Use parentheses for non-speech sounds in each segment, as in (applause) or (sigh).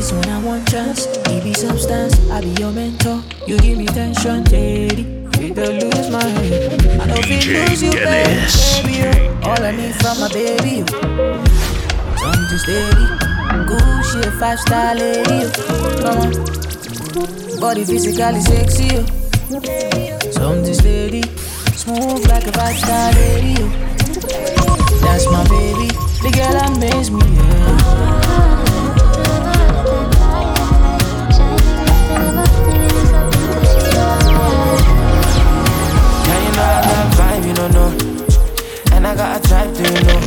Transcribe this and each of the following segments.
be soon, I want chance. Give me substance, I be your mentor. You give me tension, daily. Feel to lose my head. I don't feel lose you, baby. All I need from my baby. Oh. Time to steady. Gucci, a five star lady. Oh. Come on. Body physically sexy. Something steady. Smooth like a five star lady. That's my baby. The girl amaze me. Yeah. got a type, do you know?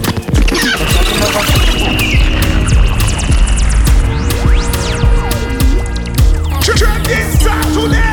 Check this out today!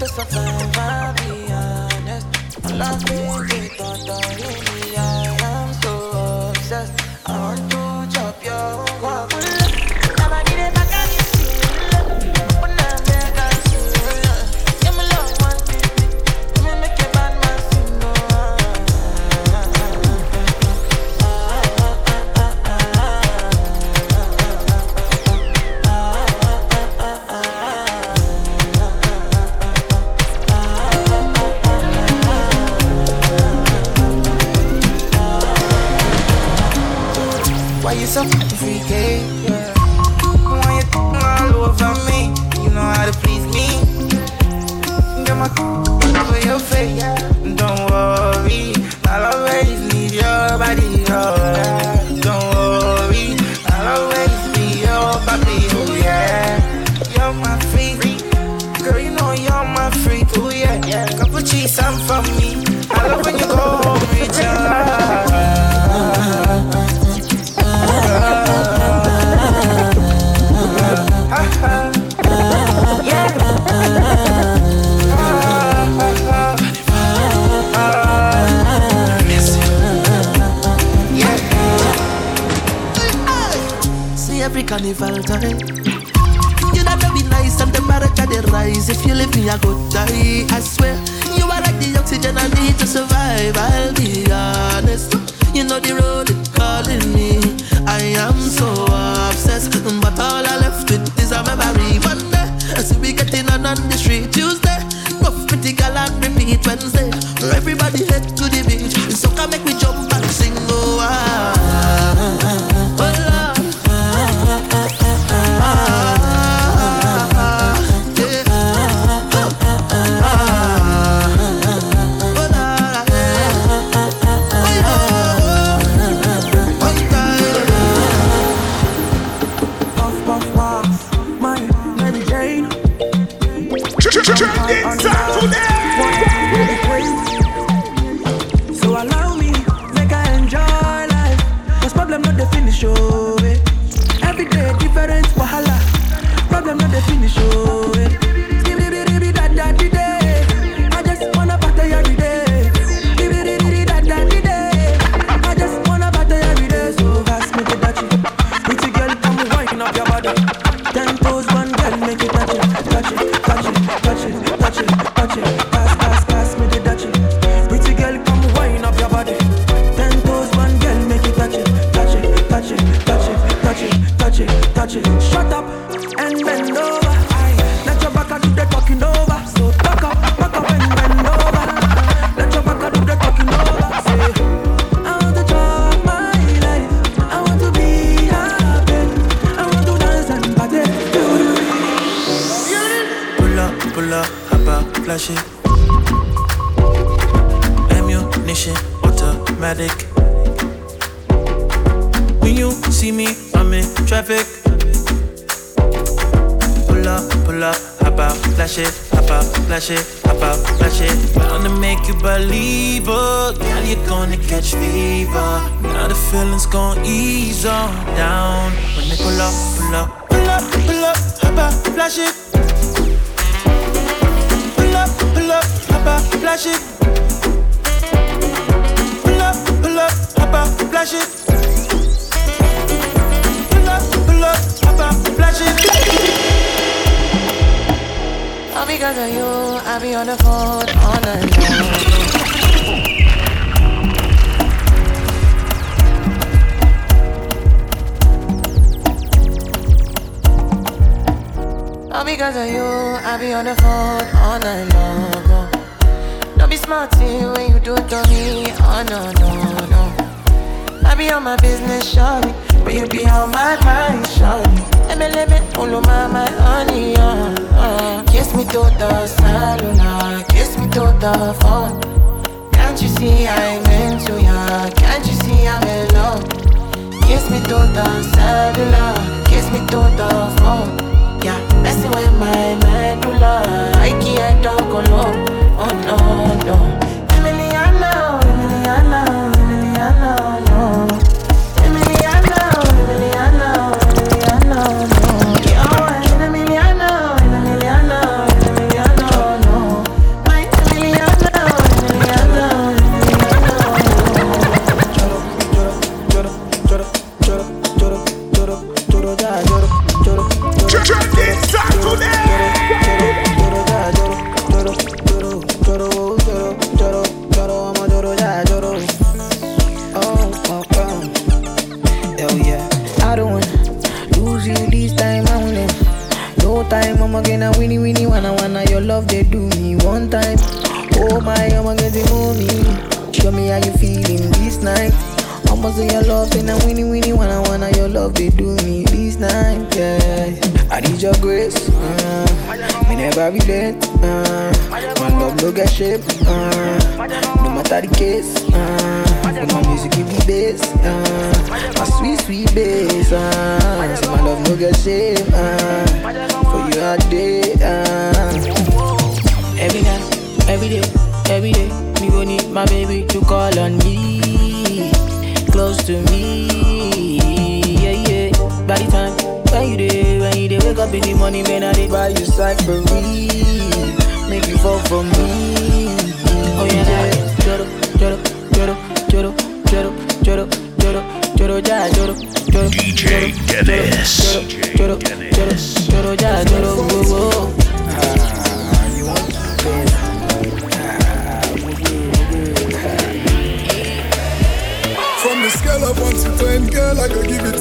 the. traffic. Pull up, pull up, hop out, flash it, hop out, flash it, hop out, flash it. Bound to make you believe, oh, girl, you're gonna catch fever. Now the feeling's gonna ease on down. When they pull up, pull up, pull up, pull up, hop out, flash it. Pull up, pull up, hop out, flash it. Pull up, pull up, hop out, flash it. All because of you, I be on the phone all night long. All because of you, I be on the phone all night long. Don't be when you do it to me. Oh no, no. I be on my business, shawty. But you be on my mind, shawty. Let me, let me, of my, honey, uh, uh. Kiss me to the cellular, kiss me to the phone. Can't you see I'm into ya? Can't you see I'm in love? Kiss me to the cellular, kiss me to the phone. Yeah, messing with my medulla. I can't talk alone. Oh no, no. Emiliano, Emiliano, Emiliano, I'ma a winnie winnie wanna wanna your love they do me one time. Oh my, I'ma get the mommy. Show me how you feeling this night. I'ma say your love, say na winnie winnie wanna wanna your love they do me this night. Yeah, I need your grace. Uh, me never relent. Uh, my love no get shape. Uh, no matter the case. Uh, my music give me bass. Uh, my sweet sweet bass. Uh, say my love no get shape. Uh, for you all day. Uh, every night, every day, every day. Me go need my baby to call on me, close to me. Yeah, yeah. By the time when you day, when you day, wake up in the morning, man, I did buy you cyphery, make you fall for me. Oh yeah, yeah. Joro, joro, joro, joro, joro, joro, joro, joro, ja, joro, joro, DJ joro, Dennis. joro, joro, joro, joro, ja, joro, whoa, whoa. From the scale of 1 to 10, girl, I could give it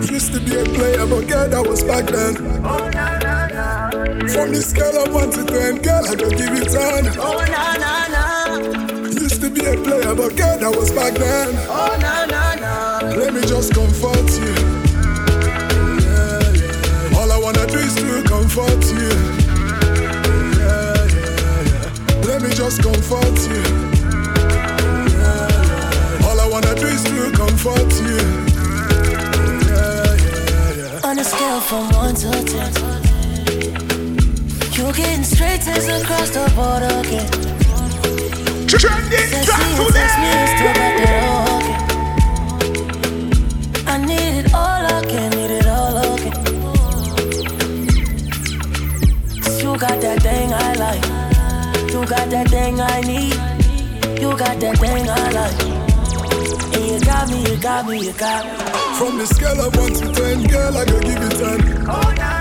10. Used to be a player, but girl, that was back then. From the scale of 1 to 10, girl, I don't give it 10. Used to be a player, but girl, that was back then. Oh na na na. Let me just comfort you. Yeah, yeah. All I wanna do is to comfort you. Yeah, yeah, yeah. Let me just comfort you. All I wanna do is to comfort you. Yeah, yeah, yeah. On a scale from 1 to 10 You're getting straight A's across the board again Trending Sexy and text me and still got Saturday. that I need it all again, need it all again You got that thing I like. You got that thing I need. You got that thing I like. And you got me, you got me, you got me. From the scale of 1 to 10, girl, I could give it 10. Used to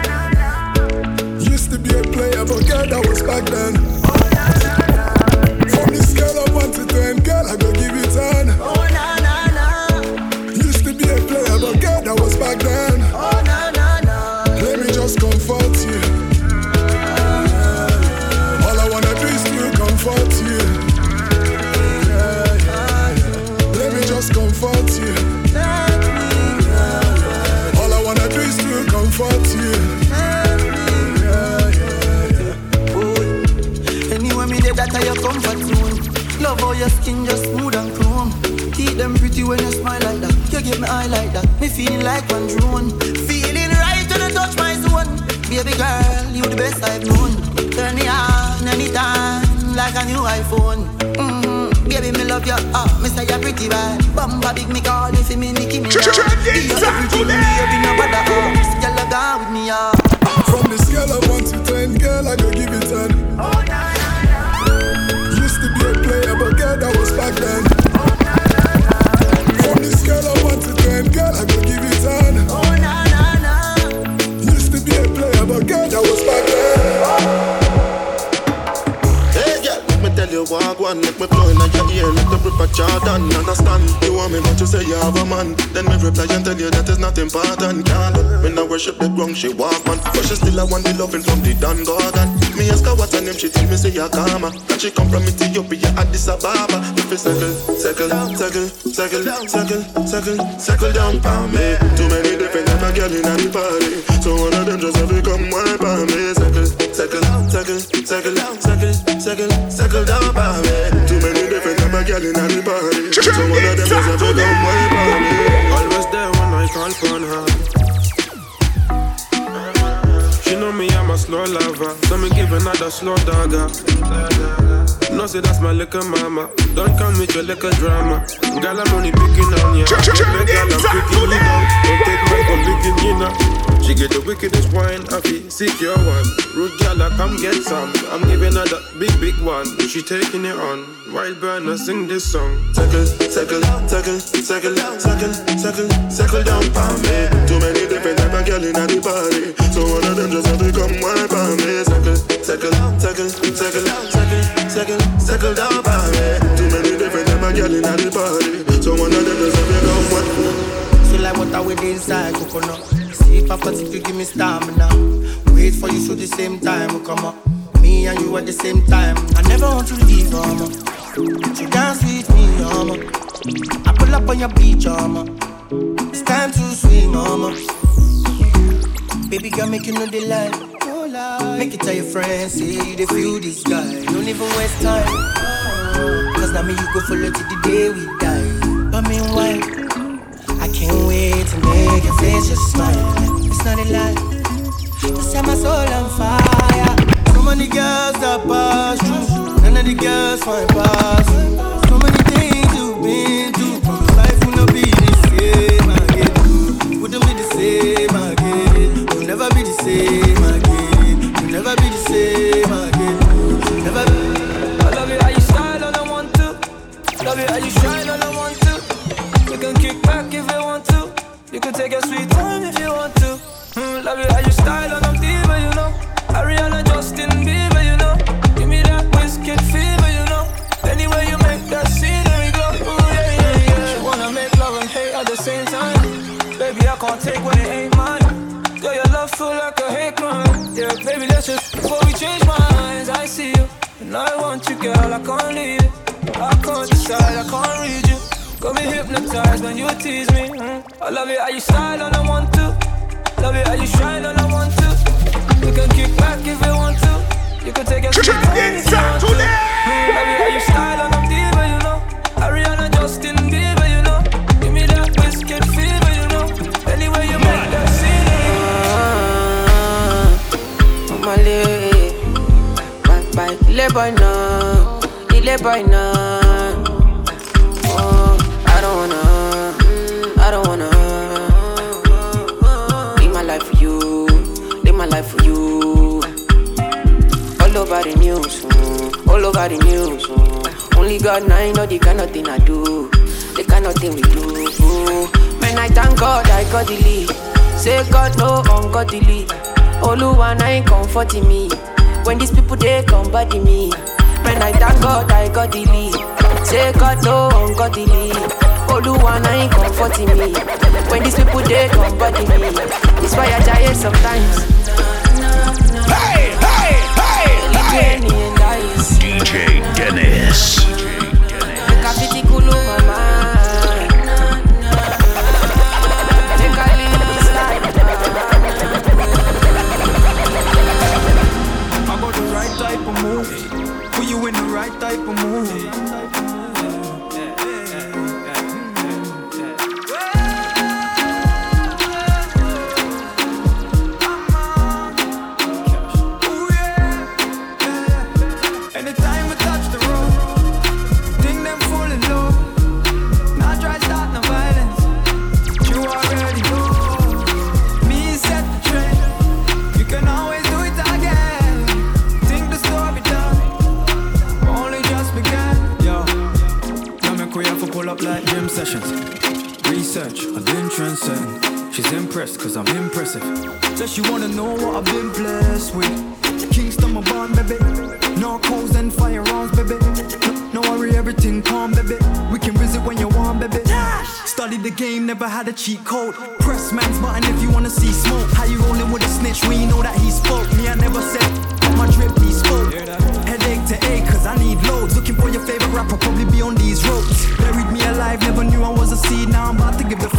get player, but girl, that was back then. Oh, nah, nah, nah. From this scale of one to ten, girl, I go give it ten. Oh, nah, nah, nah. Used to be a player, but girl, that was back then. Your skin just smooth and chrome. Keep them pretty when you smile like that. You give me eye like that. Me feeling like one drone. Feeling right when you touch my zone. Baby girl, you the best I've known. Turn me on anytime like a new iPhone. Mm-hmm. Baby, me love love you. Ah, uh, me say you're pretty bad. Bamba big me call me fi me Nicki Minaj. Trending Everything me baby no bother. Ah, this girl a gone with me. Ah. From the scale of one to ten, girl, I go give it ten. Oh, nah, nah, nah. Used to be a player, but girl, that was back then. From the scale of one to ten, girl, I go give it ten. Oh, nah, nah, nah. Used to be a player, but girl, that was back then. You walk one, make me flow in your ear, let the rip a Jordan. Understand? You want me, but you say you have a man. Then me reply and tell you that is not important. Can't me no worship the ground, she walk man, but she still a want the loving from the Dan Gorgon. Me ask her what's her name, she tell me say you karma. And she come from Ethiopia, Addis Ababa. If you circle, circle, circle, circle, circle, circle, circle down for me. Too many different type of girl in the party, so one of them just have to come wipe on me. Circle, circle, circle, circle, circle, circle, circle down for me. Too many different type of girl in the party. So one of them just have to come wipe on. Always there when I call upon her. She know me, I'm a slow lover. So me give another slow dagger. No, say that's my little mama. Don't come with your little drama. Girl, I'm only picking on ya. Girl, I'm picking you down. Don't take my for licking you now. She get the wickedest wine, I feel secure one. Rude gal, come get some. I'm giving her the big, big one. She taking it on. Wild burner, sing this song. Circle, circle, circle, circle, circle, circle, circle down for me. Too many different type of girl in the party, so one of them just have to come wipe on me. Circle, circle, circle, circle, circle, circle, circle down for me. Too many different type of girl in the party, so one of them just have to come wipe. So like water with inside coconut. See if I if you give me stamina. Wait for you so the same time will come up. Me and you at the same time. I never want to leave, oh, mama. You dance with me, oh, mama. I pull up on your beach, mama. It's time to swim, mama. Baby girl, make you know the lie. Make it tell your friends, you they feel this guy. Don't even waste time. Cause now me you go follow till the day we die. But meanwhile, to make your face just smile. It's not a lie. You set my soul on fire. So many girls that pass through, none of the girls find pass. So many things you've been hypnotized when you tease me. Mm. I love it how you style and I want to. Love it how you shine and I want to. You can kick back if you want to. You can take your sweet time if you want to. Love it how you style and I'm diva, you know. Ariana, Justin Bieber, you know. Give me that whiskey fever, you know. Anywhere you make that scenery. Male, bye bye, ile boy no, ile boy no. All over the news. Only God now know the kind of thing I do, the kind of thing we do. Man, I thank God I got the lead. Say God no ungodly. Oluwa na ain't comforting me. When these people they come body me. Man, I thank God I got the lead. Say God no ungodly. Oluwa na ain't comforting me. When these people they come body me. It's why I die sometimes. Hey, hey, hey, eyes. DJ Dennis. rapper, probably be on these ropes. Buried me alive, never knew I was a seed. Now I'm about to give the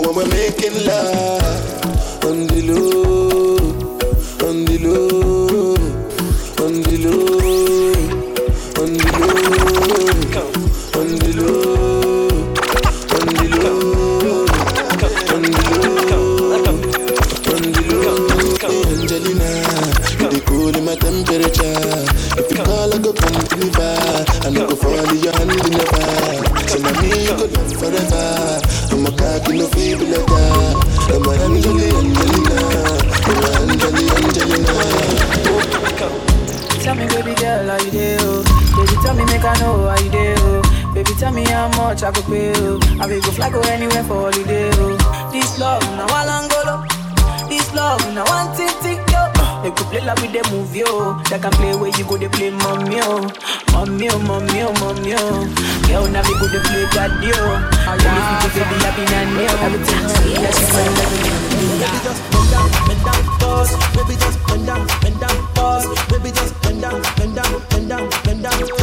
when we're making love on the low. how much I could pay you. I will go fly go anywhere for holiday. Oh. This love now one angolo. This love now one tinting yo. They could play like with the movie yo. They can play where you go they play mommy yo, mommy yo, mommy yo, mommy yo. Girl now we go they play daddy yo. I love you baby I happy, nan yo. Everything yes you better let me just bend down, bend down, pause. Baby just bend down, bend down, pause. Baby just bend down, bend down, bend down, bend down.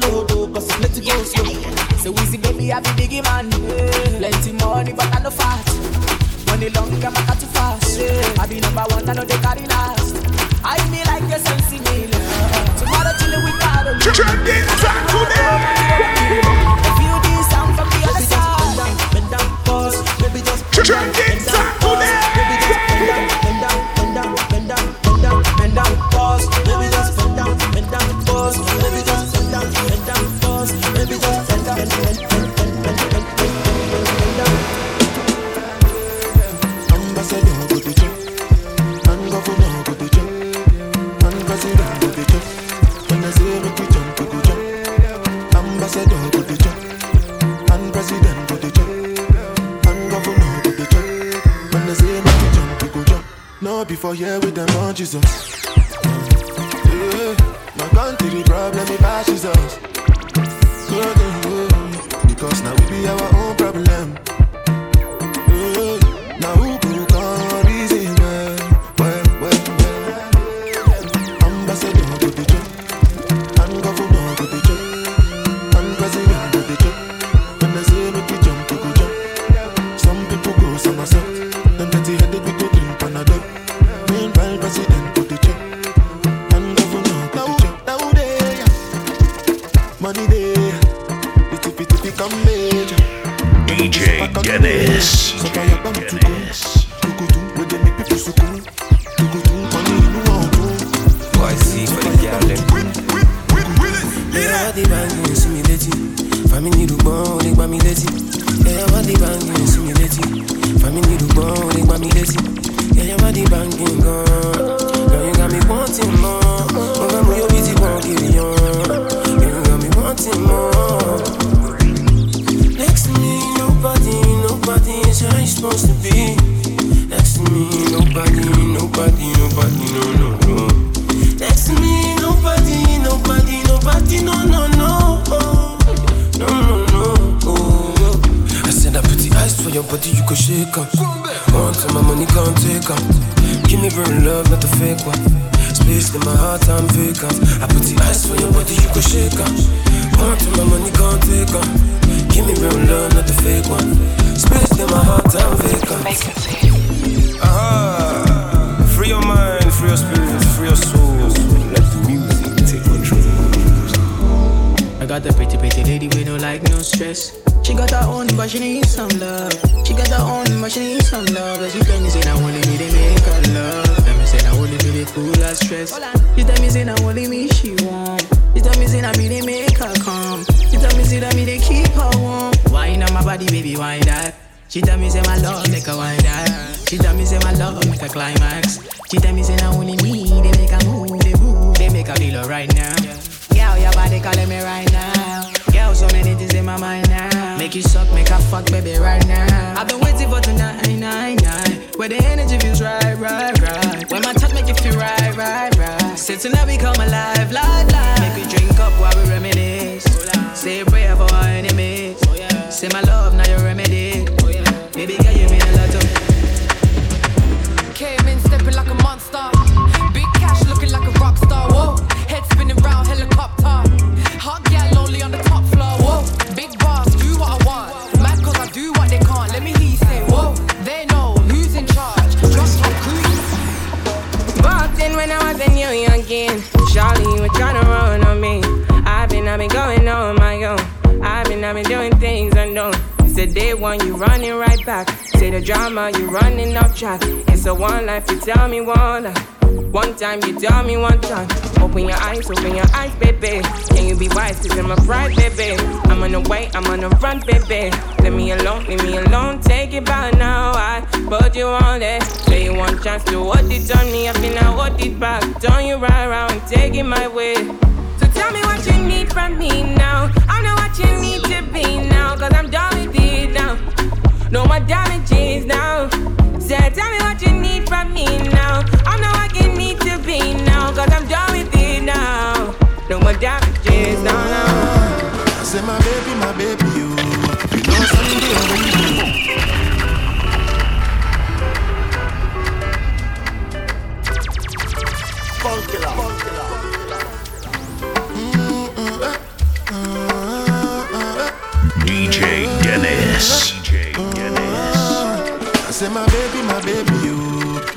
No. Nobody, nobody, no, no, no. Next to me, nobody, nobody, nobody, no, no, no. Oh, no, no, no. Oh, I said I put the ice for your body, you could shake. Want some my money, can't take 'em. Give me real love, not a fake one. Space in my heart, I'm vacant. I put the ice for your body, you could shake. Want some my money, can't take 'em. Give me real love, not the fake one. Space in my heart, I'm vacant. Ah, free your mind, spirit, free your soul. Let the music take control. I got a pretty, pretty lady with no like, no stress. She got her own, but she needs some love. She got her own, but she needs some love. Cause she tell me, say, now only me, they make her love. Tell me, say, now only me, they cool her stress. She tell me, say, now only me, she want. She tell me, say, now me, they make her calm. She tell me, say, that me, they keep her warm. Wine on my body, baby, wine that. She tell me, say, my love, make her wine that. She tell me, say, my love, make her climax. She tell me, say, now only me, they make her move, they move, they make her feel alright now. Girl, your body calling me right now. Girl, so many things in my mind now. Make you suck, make her fuck, baby, right now. I've been waiting for tonight, nine, nine. Where the energy feels right, right, right. When my touch make you feel right, right, right. Say tonight we come alive, live, live. Make we drink up while we reminisce. Say a prayer for our enemies. Say my love, now your remedy. I've been, doing things unknown. It's a day one, you running right back. Say the drama, you running off track. It's a one life, you tell me one life. One time, you tell me one time. Open your eyes, open your eyes, baby. Can you be wise? Cause I'm a pride, baby. I'm on the way, I'm on the run, baby. Leave me alone, leave me alone. Take it back now. I put you on it. Say you want chance to hold it on me. I've been out, hold it back. Turn you right around, take it my way. Tell me what you need from me now. I know what you need to be now, cause I'm done with it now. No more damages now. Say, tell me what you need from me now. I know what you need to be now, cause I'm done with it now. No more damages now. now. I say, my baby, my baby, you. You know someday. Funk it up. say my baby, my baby, you.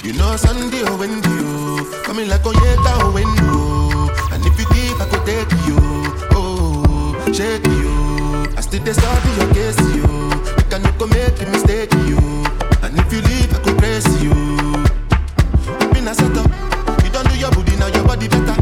You know Sunday or when you coming like Onyeta or oh, when you. And if you give, I could take you. Oh, shake you. I still decide to your case you. I can no make a mistake you. And if you leave, I could press you. Been a setup. You don't do your booty now, your body better.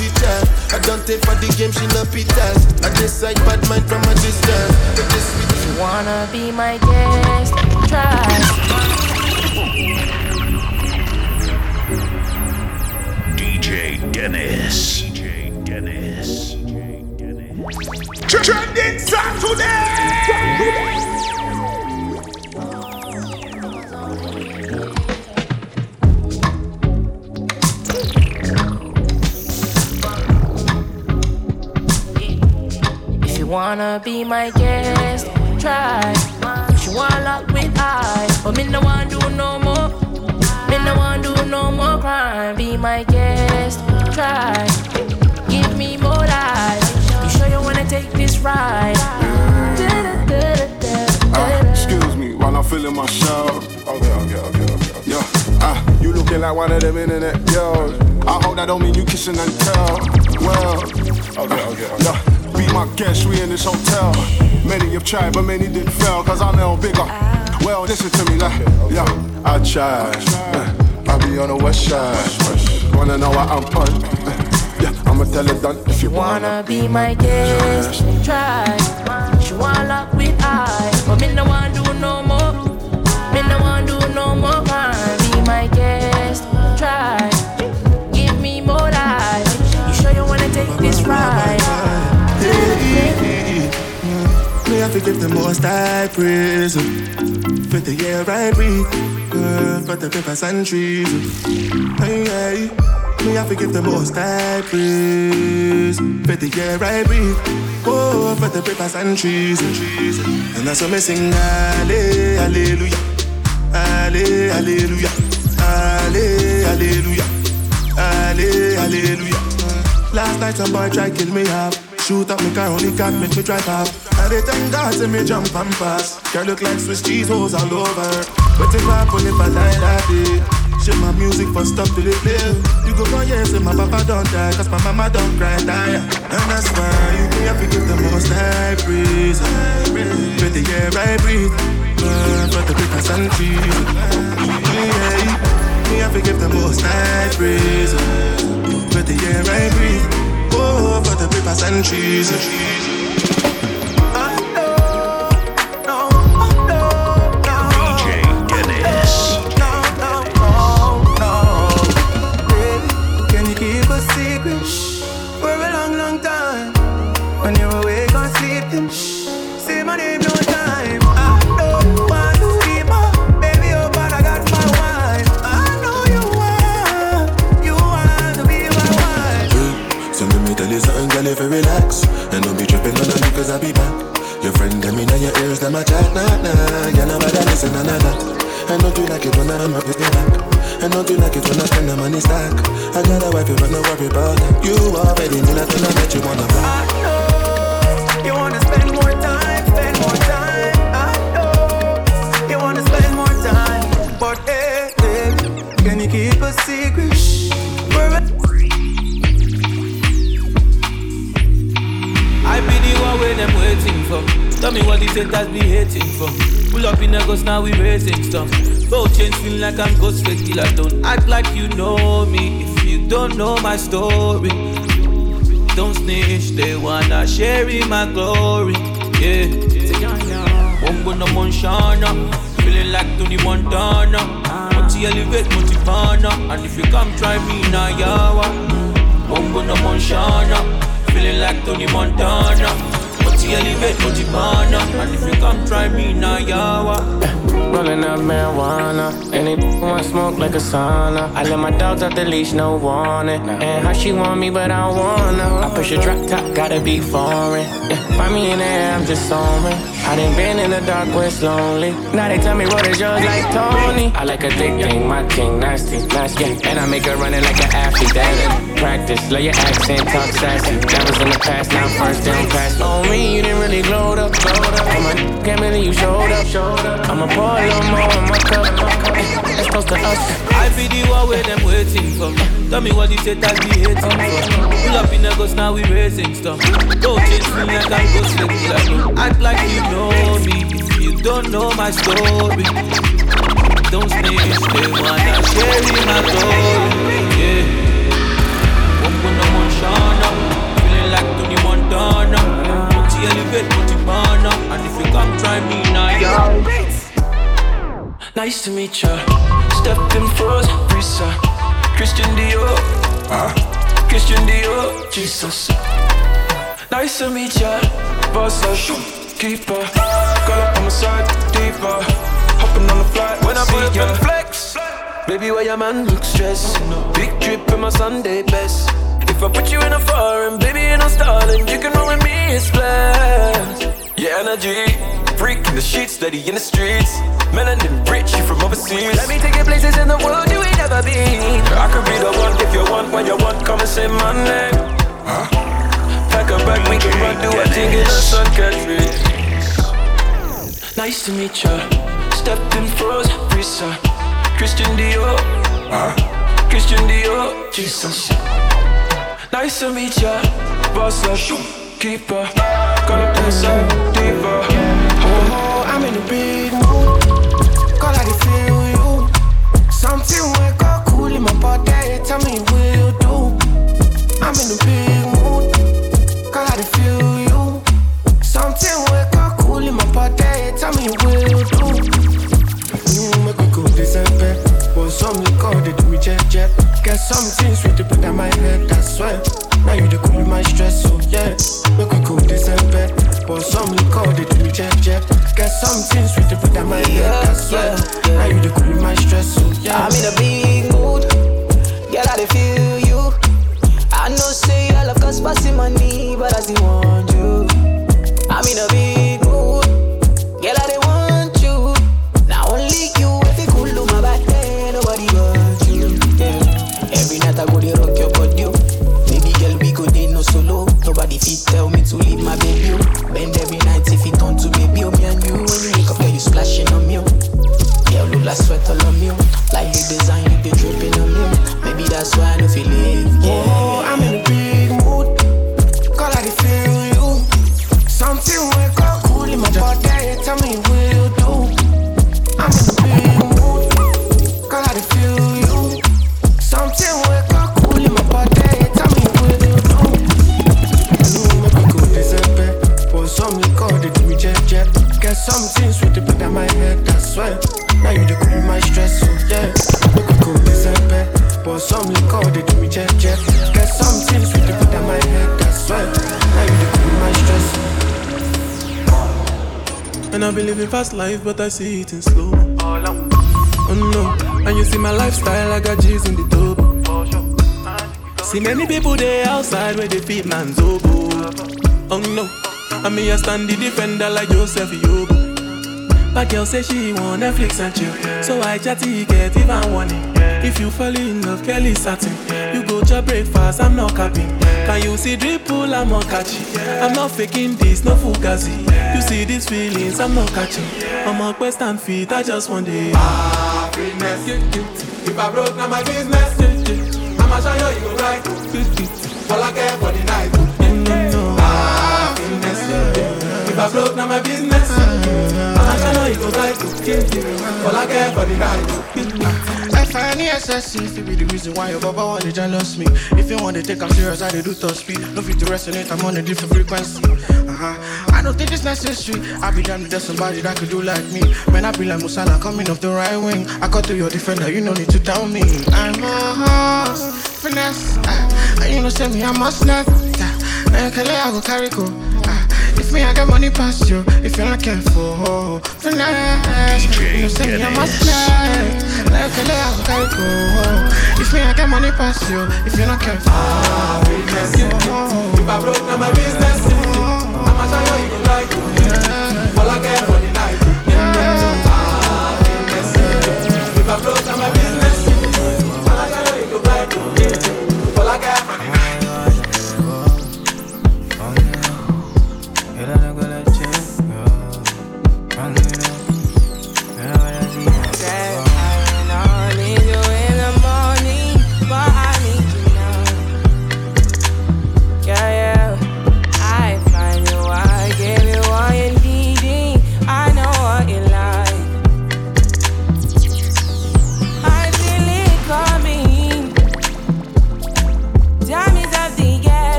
teacher. I don't take for the game, she no pitas. I decide bad mind from a distance. But this if you wanna be my guest, try. DJ Dennis. DJ Dennis. dj Trending song today. wanna be my guest, try. She wanna lock with eyes, but me no want do no more. Me no want do no more crime. Be my guest, try. Give me more eyes. You sure you wanna take this ride? Uh, excuse me while I'm feeling my shower. Okay, okay, okay, okay. okay. Yeah, uh, you looking like one of them internet girls. I hope that don't mean you kissing and tell. Well, okay, okay, okay. Yeah be my guest, we in this hotel. Many have tried, but many did fail, cause I'm no bigger. Well, listen to me, like, yeah, I tried. I be on the west side. Wanna know why I'm on? Yeah, I'ma tell it done if you wanna. Wanna be my guest, try. She wanna lock with I, but me no want do no more. Me no want do no more crime. Be my guest, try. Give me more life. You sure you wanna take this ride? Have give the most I praise For the air I breathe uh, For the papers and trees. Hey, hey. Me have to give the most I praise. For the air I breathe Oh, for the papers and trees. And that's what me sing Halle- Hallelujah Halle- Hallelujah Halle- Hallelujah Halle- Hallelujah. Last night some boy tried to kill me up Shoot up me car, only got make me drive up. I did thank God see me jump and pass. Girl look like Swiss cheese holes all over. But if I pull if I die that day Shit my music for stop till it play You go for years and my papa don't die Cause my mama don't cry die. And that's why you me have to give the most high praise For the air I breathe. For the papers and trees yeah, Me have to give the most high praise For the air I breathe For the papers trees ears, them a chat, nah, nah. Know what I listen, nah, nah, nah And don't you like it when I'm up with your back And don't you like it when I spend the money stack. I got a wife, you but no worry about that You already knew when I met you on the I know you wanna spend more time, spend more time. I know you wanna spend more time, but hey, hey, can you keep a secret? A- I be the one where them waiting for. Tell me what these haters be hating for. Pull up in the ghost, now we raising stuff. Both chains feel like I'm ghost fake killer. Don't act like you know me if you don't know my story. Don't snitch, they wanna share in my glory. Yeah. Bongo no Monshana, feeling like Tony Montana. Multi elevate, multi and if you come try me now, yawa. Bongo no Monshana, feeling like Tony Montana. Multi elevate, multi pana, and if you come try me now, yawa. Rolling up marijuana, and it want smoke like a sauna. I let my dogs out the leash, no warning. And how she want me, but I don't wanna. I push a drop top, gotta be foreign. Yeah, find me in the air, I'm just soaring. I done been in the dark where it's lonely. Now they tell me what is yours like Tony. I like a thick thing, my king, nasty, nasty. And I make her run it like an athlete. That practice, lay your accent, talk sassy. That was in the past, now first down pass. On me, you didn't really glowed up, glowed up. On my believe you showed up, showed up. I'ma pour a little more in my cup. Let's to us. I be the one where them waiting for. Tell me what these haters be hating for. Pull up in the ghost, now we raising stuff. Don't change me I'm ghost fake killer. Don't act like you know me if you don't know my story. Don't snitch, they wanna share in my glory. Yeah. Bongo no Monshana, feeling like Tony Montana. Multi elevate, multi pana, and if you come try me now, yeah. Nice to meet ya. Stepped in first, Risa. Christian Dior. Uh, Christian Dior. Jesus. Nice to meet ya. Boss up, keeper. Girl up on my side, deeper. Hopping on the flight when I put in flex. Baby, why your man look stressed? Big trip in my Sunday best. If I put you in a foreign, baby, no stalling. You can roll with me, it's blessed. Your energy freak in the sheets, steady in the streets. Melanin rich, you from overseas. Let me take you places in the world you ain't never been. I could be the one if you want, when you want, come and say my name. Pack a bag, we can run, do a thing in the sun, catch me. Nice to meet ya. Stepped in froze, Risa. Christian Dior. Christian Dior. Jesus. Nice to meet ya. Boss up, keeper. Gonna the sun, diva. Oh, in a big mood. I feel you. Something wake up cool in my body. Tell me what you do. I'm in a big mood. I feel you. Something wake up cool in my body. Tell me what you do. Mm, make we go December. Want some liquor, do me jet jet. Get something sweet to put on my head, I swear. Now you the cool my stress, so yeah. Make we go December. Want some liquor, they me jet jet. Get something sweet to put on my head, I swear. Now you the cool my stress, so yeah. I'm in a big mood. Girl, I feel you. I know say I love cause passing money, but I still want you. I'm in a big mood. Nobody fit tell me to leave my baby. oh. Bend every night if it turn to baby. Oh, me and you when you wake up, girl, you splashing on me. oh. Yeah, look like sweat all on me. oh. Like the design, you be dripping on me. oh. Maybe that's why I don't feel it. Yeah, but I see it in slow. Oh no, and you see my lifestyle, I got G's in the tub. See many people there outside where they feed man's oboe. Oh no, and me I stand the defender like Joseph Yobo. But girl say she want Netflix and chill, so I chatty get even warning. If you fall in love, Kelly satin. You go to breakfast, I'm not capping. Can you see dripple, I'm not catching. I'm not faking this, no fugazi. You see these feelings, I'm not catching. I'm a quest and feet, I just want it. Happiness. If I broke, now my business. I'ma show you, you go right. All I care for the night. Happiness. If I broke, now my business. I'ma show you, you go right. All I care for the night. I FNESSC, if it be the reason why your baba want to jealous me. If you want to take I'm serious, I dey do top speed. No fit to resonate, I'm on a different frequency. Uh-huh. I don't think it's necessary. I be damned if there's somebody that could do like me. Man, I be like Musala coming off the right wing. I got to your defender, you no need to tell me. I'm a horse, finesse. Uh, and you know, say me, I must not. Uh, now, Kele, I go carry go. Uh, if me, I got money past you. If you're not careful, finesse. You know, say me, I must not. Like I go carry go. If me, I got money past you. If you're not careful, Happiness. If I broke, now my business. I'ma you, you like.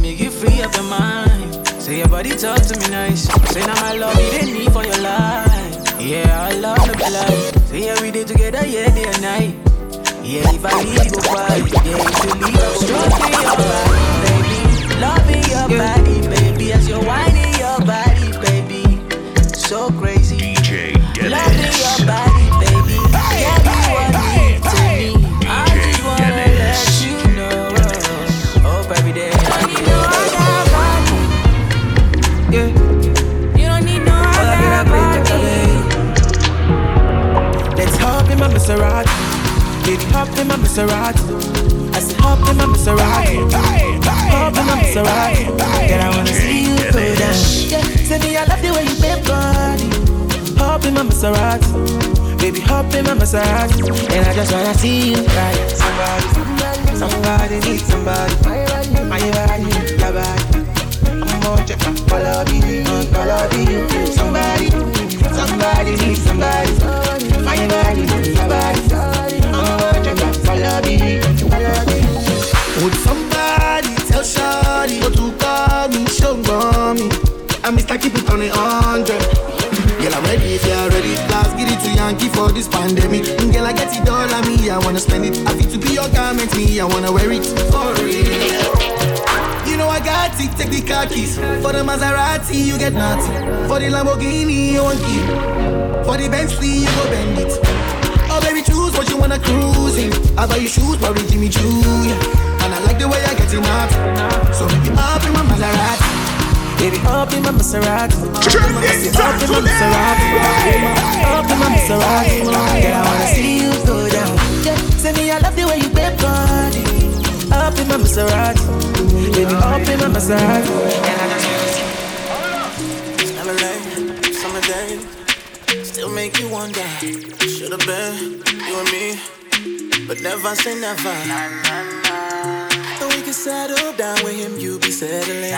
me you free of your mind. Say your body talk to me nice. Say now my love you didn't need for your life. Yeah, I love the life. Say every day together, yeah, day and night. Yeah, if I leave, you go fight. Yeah, if you leave, I go stroking your body, baby. Loving your body, baby, as you're whining your body, baby. So hop in my Maserati. I said hop in my Maserati. Hop in my Maserati. Girl, I wanna see you go down. Yeah, say me I love the way you bend body. Hop in my Maserati. Baby, hop in my Maserati. And I just wanna see you right. Somebody, somebody needs somebody. My body, your body. I'm gonna check my follow me, follow me. Somebody, somebody needs somebody. My body, your body. Would somebody tell Shawty what to call me, show me? I'm Mr. Keep it on a hundred. Girl, I'm ready if you're ready. Last get it to Yankee for this pandemic. Girl, I get it all on me, I wanna spend it. I fit to be your garment, me, I wanna wear it for real. You know I got it, take the car keys. For the Maserati, you get nothing. For the Lamborghini, you want key. For the Bentley, you go bend it. Oh baby, choose what you wanna cruise in. I buy you shoes, probably Jimmy Choo, yeah. And I like the way I get it up. So baby, up in my Maserati. Baby, up in my Maserati. Up in my Maserati. Up in my Maserati. Girl, I wanna see you go down. Yeah, say me I love the way you bend body. Up in my Maserati. Baby, up in my Maserati. Make you wonder. Should've been you and me, but never say never. And we can settle down with him, you be settling.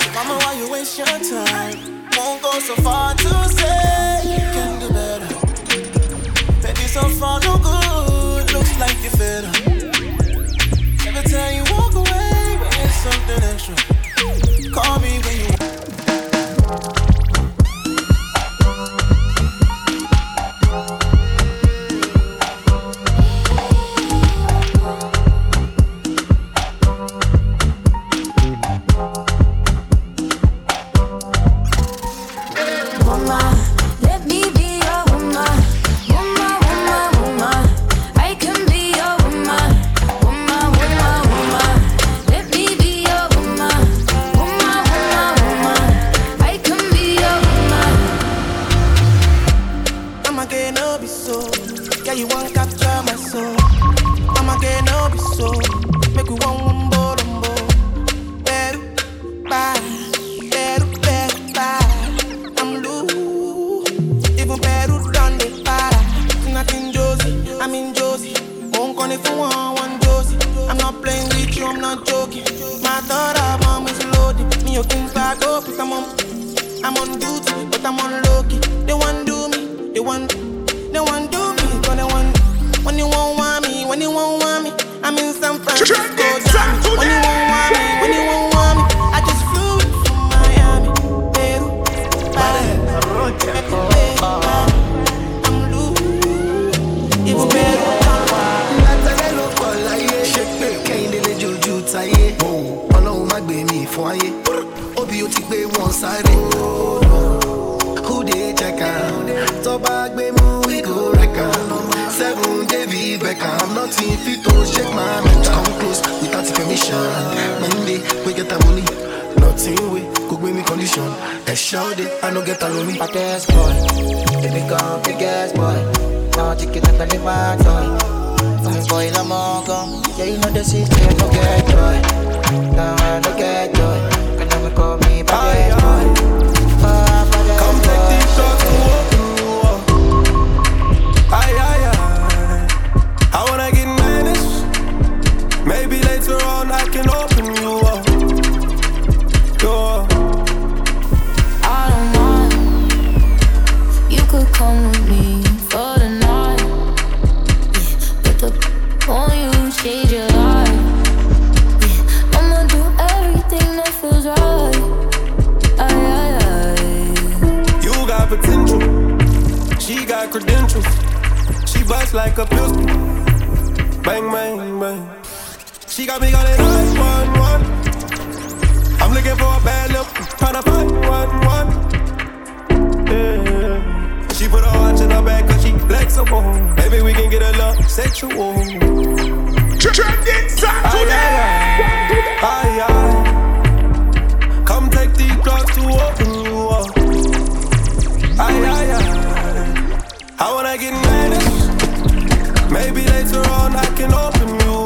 So mama, why you waste your time? Won't go so far to say you can do better. Baby, so far no good, looks like you fed up. Every time you walk away, it's something extra. Gbé wọn sáré kúdé jẹ́ka tọ́ba gbé mú ìgò rẹ̀ka seven david beckham nothing fit to shake my mental come close without permission monday we get am money nothing wey go gbé mi condition ẹ̀ ṣáde i no get alone. Baddest boy, baby come biggest boy. Now chicken and belly my toy. Boy la mongo, yeah you know the system no get joy. Now I no get joy. Come take these shots hips like a pistol. Bang, bang, bang. She got me on it one, one. I'm looking for a bad look, tryna find one, one. Yeah. She put her watch in her back cause she flexible. Maybe we can get a love sexual. Trending Saturday! Aye, aye. Come take these drugs to open you up. Aye, aye, aye. I wanna get mad Maybe later on I can open you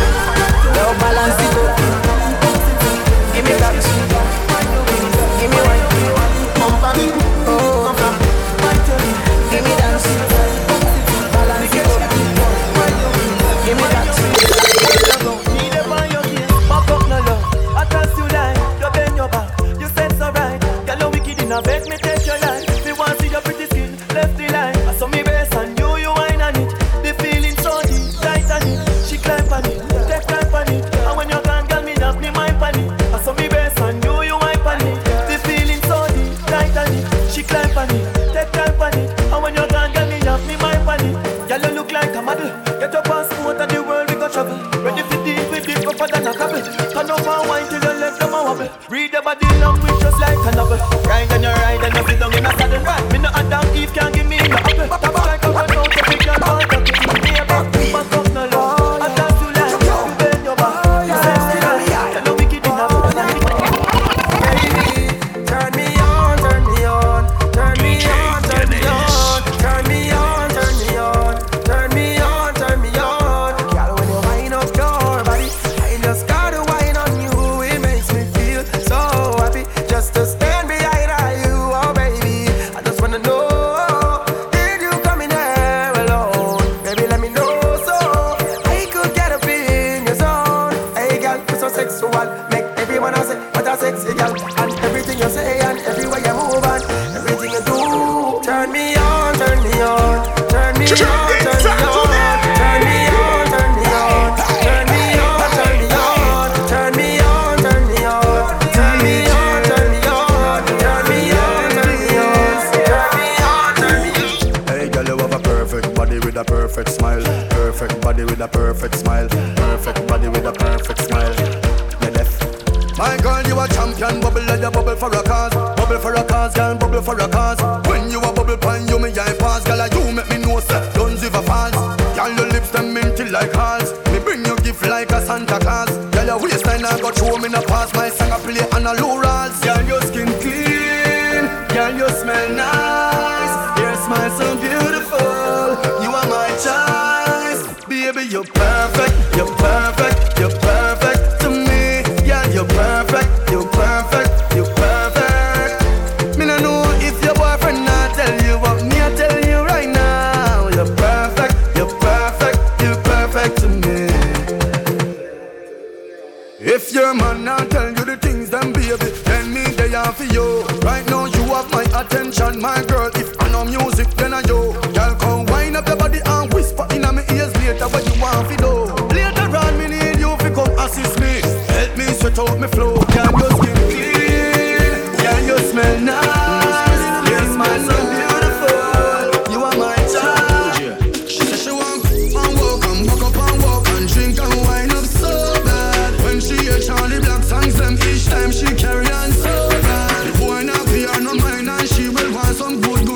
cause. Girl, your waistline I got show me no pass. My song I play on a low Оренбург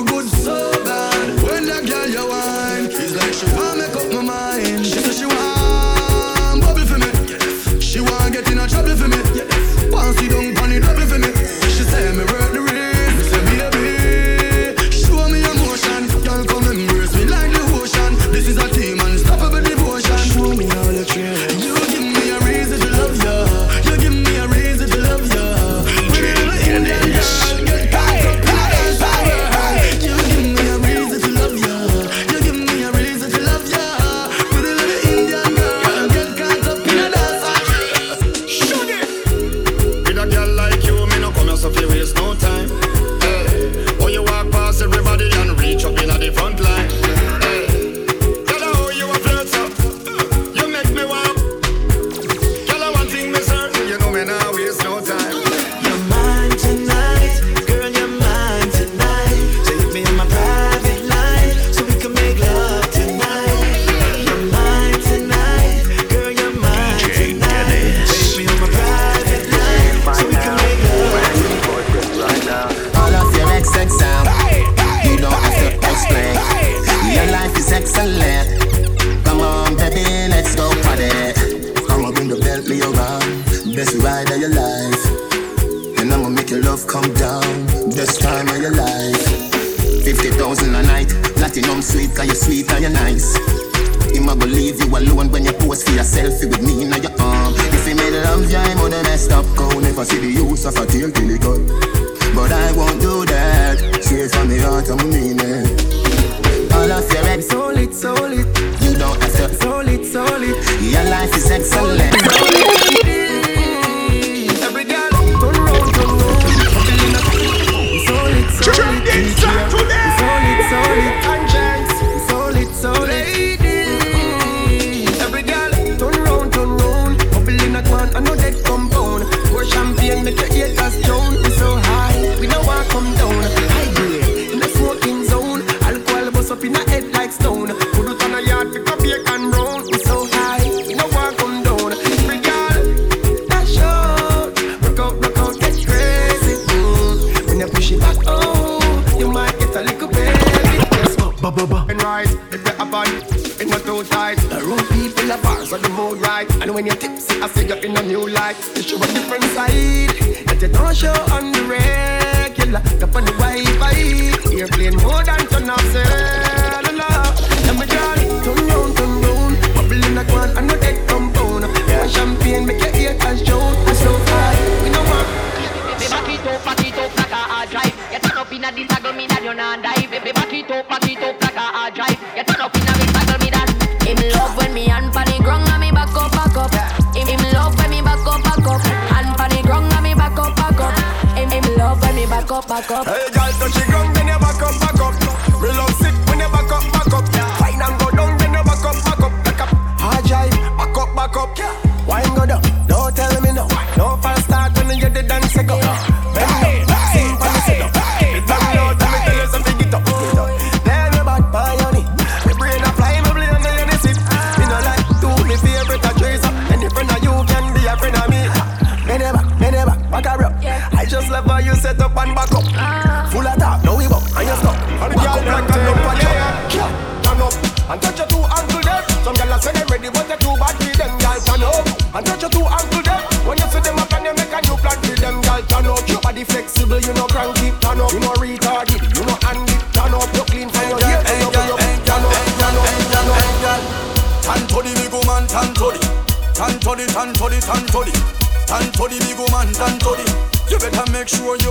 make sure your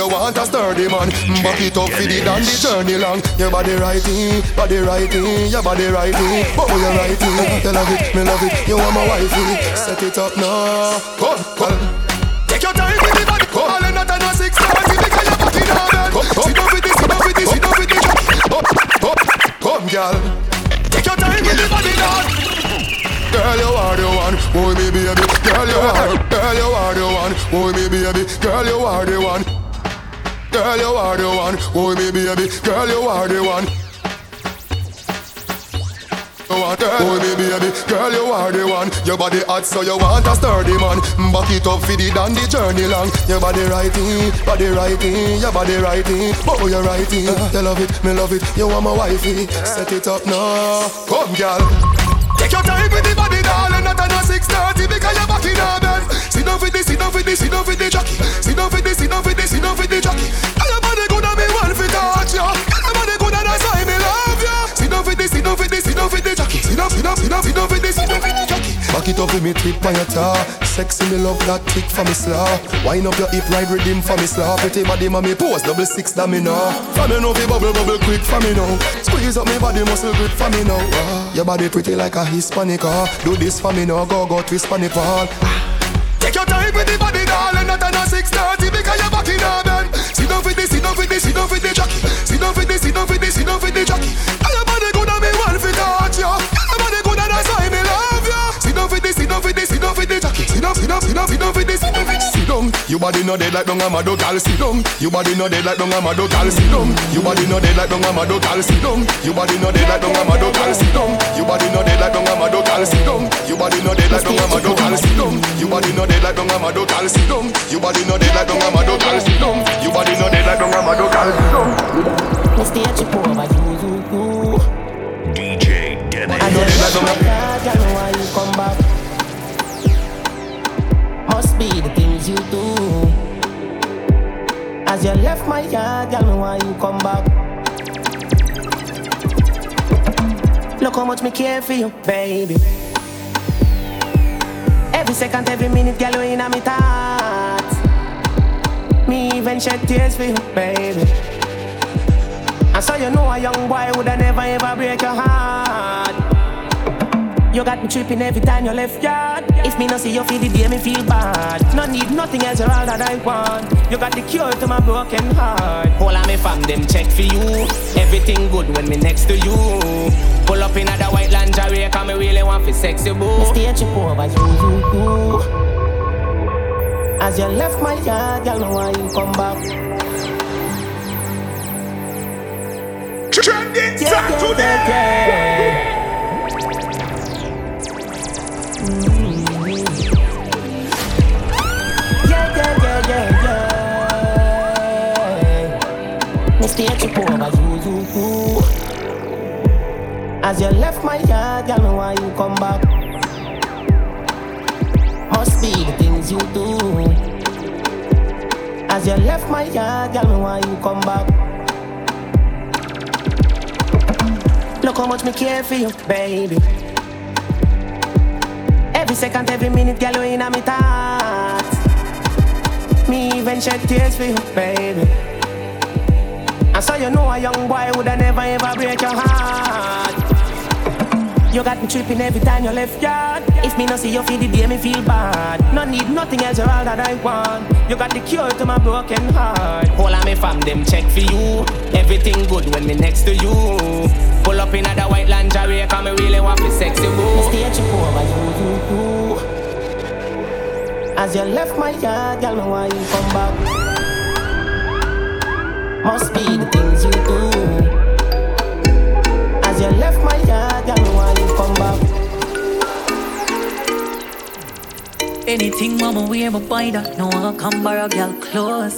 you want a sturdy man. Back it up for the down the journey long. Your body righty, body righty, your body righty. Oh, you righty. You love it, me love it. You want my wifey. Set it up now. Come, come. Take your time the body. Come, all in not a six thirty because you're back in her bed. Sit down with this, sit down with this, sit down with this. Come, come, come, girl. Take your time the body, dog. Girl, you are the one, oh me baby. Girl, you are, girl, you are the one, oh me baby. Girl, you are the one. Girl, you are the one, oh me baby. Baby, girl, you are the one. Oh me baby, girl you are the one. Your body hot so you want a sturdy man. Back it up for the down the journey long. Your body righty, body righty Your body righty, oh you righty. Uh-huh. You love it, me love it, you want my wifey. Uh-huh. Set it up now, come girl. Take your time with the body, darling. Not on a six thirty because you're back in her bed. Sit down for this, sit down for this, sit down for the jockey. Sit down for this, sit down for this, for the jockey. And your body good and me want for touch ya. And your body good and that's why me love ya. Sit down for this, sit down for this, sit down for the jockey. Sit down, sit down, sit down, sit down for this, sit down for the jockey. Back it up with me tip on your tar. Sexy me love that tick for me slaw. Wind up your hip, ride rhythm for me slaw. Pretty body, mommy pose double six that me know. From me know fi bubble bubble quick for me now. Squeeze up me body muscle grip for me now. Ah, your body pretty like a Hispanic. Ah. Do this for me now, go go twist for me ball. Take your time this, sit down for the jockey. Sit down for this, sit down for this, sit down for the jockey. And your body good and me want fi touch ya. And your body good and that's why me love ya. Sit down for this, sit down for this, sit down for the jockey. Sit down, sit down, sit down, sit down for this, sit down. Sit down. You body no dead like dung a mado gal. Sit down. You body no dead like dung a mado gal. Sit down. You body no dead like dung a mado gal. Sit down. You body no dead like dung a mado gal. Sit down. You body no dead like dung a mado gal. Sit down. You body no dead like dung a mado gal. Sit down. You body no dead like dung a mado gal. Sit down. You body no dead like dung a mado gal. Sit down. You body no dead like dung a mado gal. Sit down. Me stay at your over you, you, you. DJ I know you Dennis. my God, I know why you come back. Be the things you do. As you left my yard, tell me why you come back. Look how much me care for you, baby. Every second, every minute, girl, you in my thoughts. Me even shed tears for you, baby. And so you know a young boy woulda never ever break your heart. You got me tripping every time you left yard. If me no see you feel the day, me feel bad. No need nothing else, you're all that I want. You got the cure to my broken heart. All of me fam them check for you. Everything good when me next to you. Pull up in the white lingerie, cause me really want fi sexy boo. Me stay trip over you, you, you. As you left my yard, girl, know why you come back. Trending yeah, yeah, yeah, yeah. As you left my yard, girl, me why you come back? Must be the things you do. As you left my yard, girl, me why you come back? Look how much me care for you, baby. Every second, every minute, girl, you in my thoughts. Me even shed tears for you, baby. And so you know a young boy woulda never ever break your heart. You got me tripping every time you left yard. If me no see you feel the day, me feel bad. No need nothing else, you're all that I want. You got the cure to my broken heart. All of me fam them check for you. Everything good when me next to you. Pull up in the white lingerie, cause me really want me sexy boo. Stay trip over you, you, you. As you left my yard, girl, me why you come back? Must be the things you do. Yard, girl, me why you come back? Anything mama wear my boy that no I come borrow girl clothes.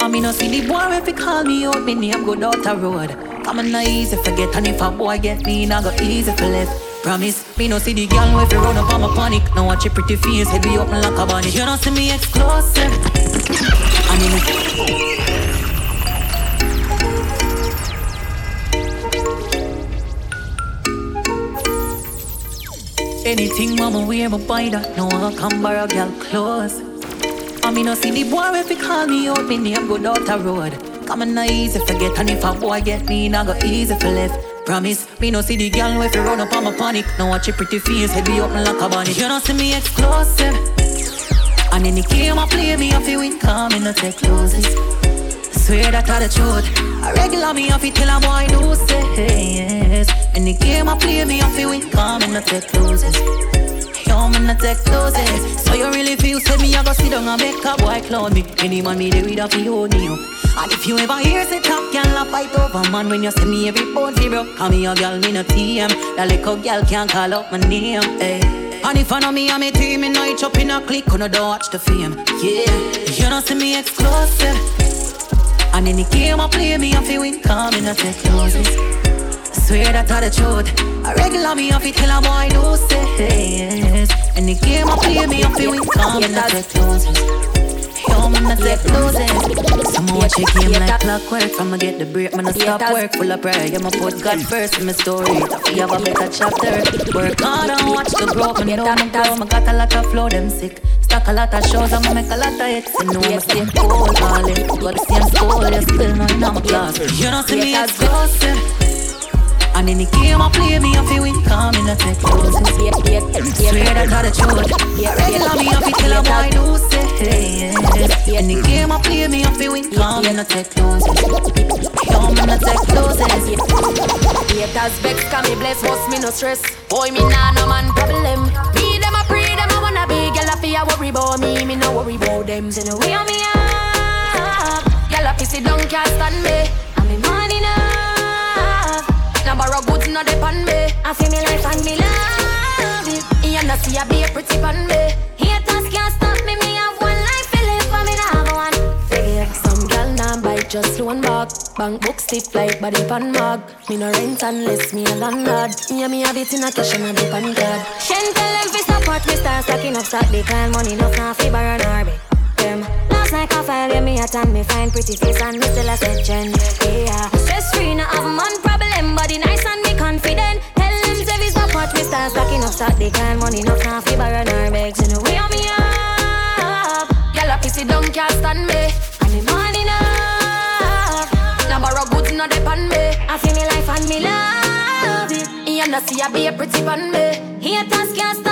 I mean no see the boy if he call me out, me name go down the road. On, not easy forget, and if a boy get me, not go easy for left. Promise, me no see the girl if you run up on my panic. Now watch your pretty face, head be open like a bonnet. You don't see me exclusive. I mean, Anything mama wear my buy that No I come borrow girl clothes I mean no see the boy if he call me out Me name go down the road. Come not easy forget And if a boy get me Not go easy for left Promise, me no see the girl if you run up on my panic. Now watch your pretty face, head be open like a bonnet. You don't see me exclusive. And the game I play me off you win, come in no take losses Swear that I the truth I regular me off it till I'm no say yes the game I play me off you win, come in no take losses Yo, me not take losses So you really feel say me I go sit down and make a boy clown me Any man me there with a feel own you And if you ever hear say top girl a fight over man When you see me every bone zero Call me a girl me no team That little girl can't call up my name hey. And if I know me and me team, me know it up in a click, on don't watch the fame. Yeah, you don't see me exclusive. And the game I play me, I feel win, come in, I take losses. Swear that I the truth. I regular me, I feel tell a boy no say yes. The game I play me, I feel win, come in, I take losses. Yo, man, I take losses. Some watch it game like clockwork. From I get the break, man, I stop work. Full of prayer, yeah, my put God first in my story. If you have a better chapter, work hard and watch the growth. Man, know me grow, I got a lot of flow, them sick. Stack a lot of shows, I'ma make a lot of hits. And know I'm staying cool, darling. Got the same school, you still not in my class. You don't see me exclusive. And in the game I play me, feel win, come in, I take losses. Swear that I the truth. Regular me, I feel tell a boy no say yes. In the game I play me, feel win, come in, I take losses. Come in, I take losses. Haters vex, can me bless, boss me no stress. Boy, me nah no man problem. Me them a pray, them a wanna be. Girl, I feel worry about me, me no worry about them. Say no way on me up. Girl, I pissy down, can't stand me. Borrow goods, not depend me. I feel me life and me love it. You know see I be a pretty pan me. Haters can't stop me, me have one life to live, but me nah have one. Forgive some girl nah bite just one back. Bank book stiff like body pan mag. Me no rent unless me a landlord. Yeah, me have it in a cash and a dip on card. Shen tell them fi support me start stacking up. They call money enough now fi borrow nor beg them. Last night I file yeah, me a tan me fine pretty face and me still a set gen. Yeah, stress free no have man problem, body nice and me confident. Tell them say fi support me start stacking up stock. They call money enough now fi borrow nor beg. So no way on me up. Girl a pissy down can't stand me. And me money enough. Now borrow goods not depend me. I feel me life and me love it. You know see I be a pretty pan me. Haters can't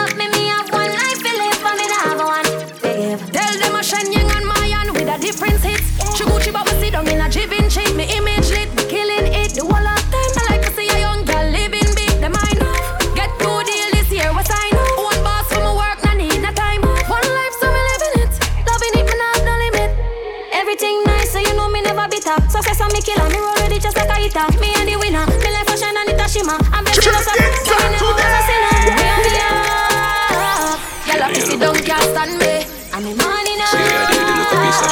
killer, me roll ready just like a hitter. Me and the winner, me life a shine and it a shimmer. I'm blessed with a son, so me never was a sinner. Me on me up, girl a pussy don't can't stand me.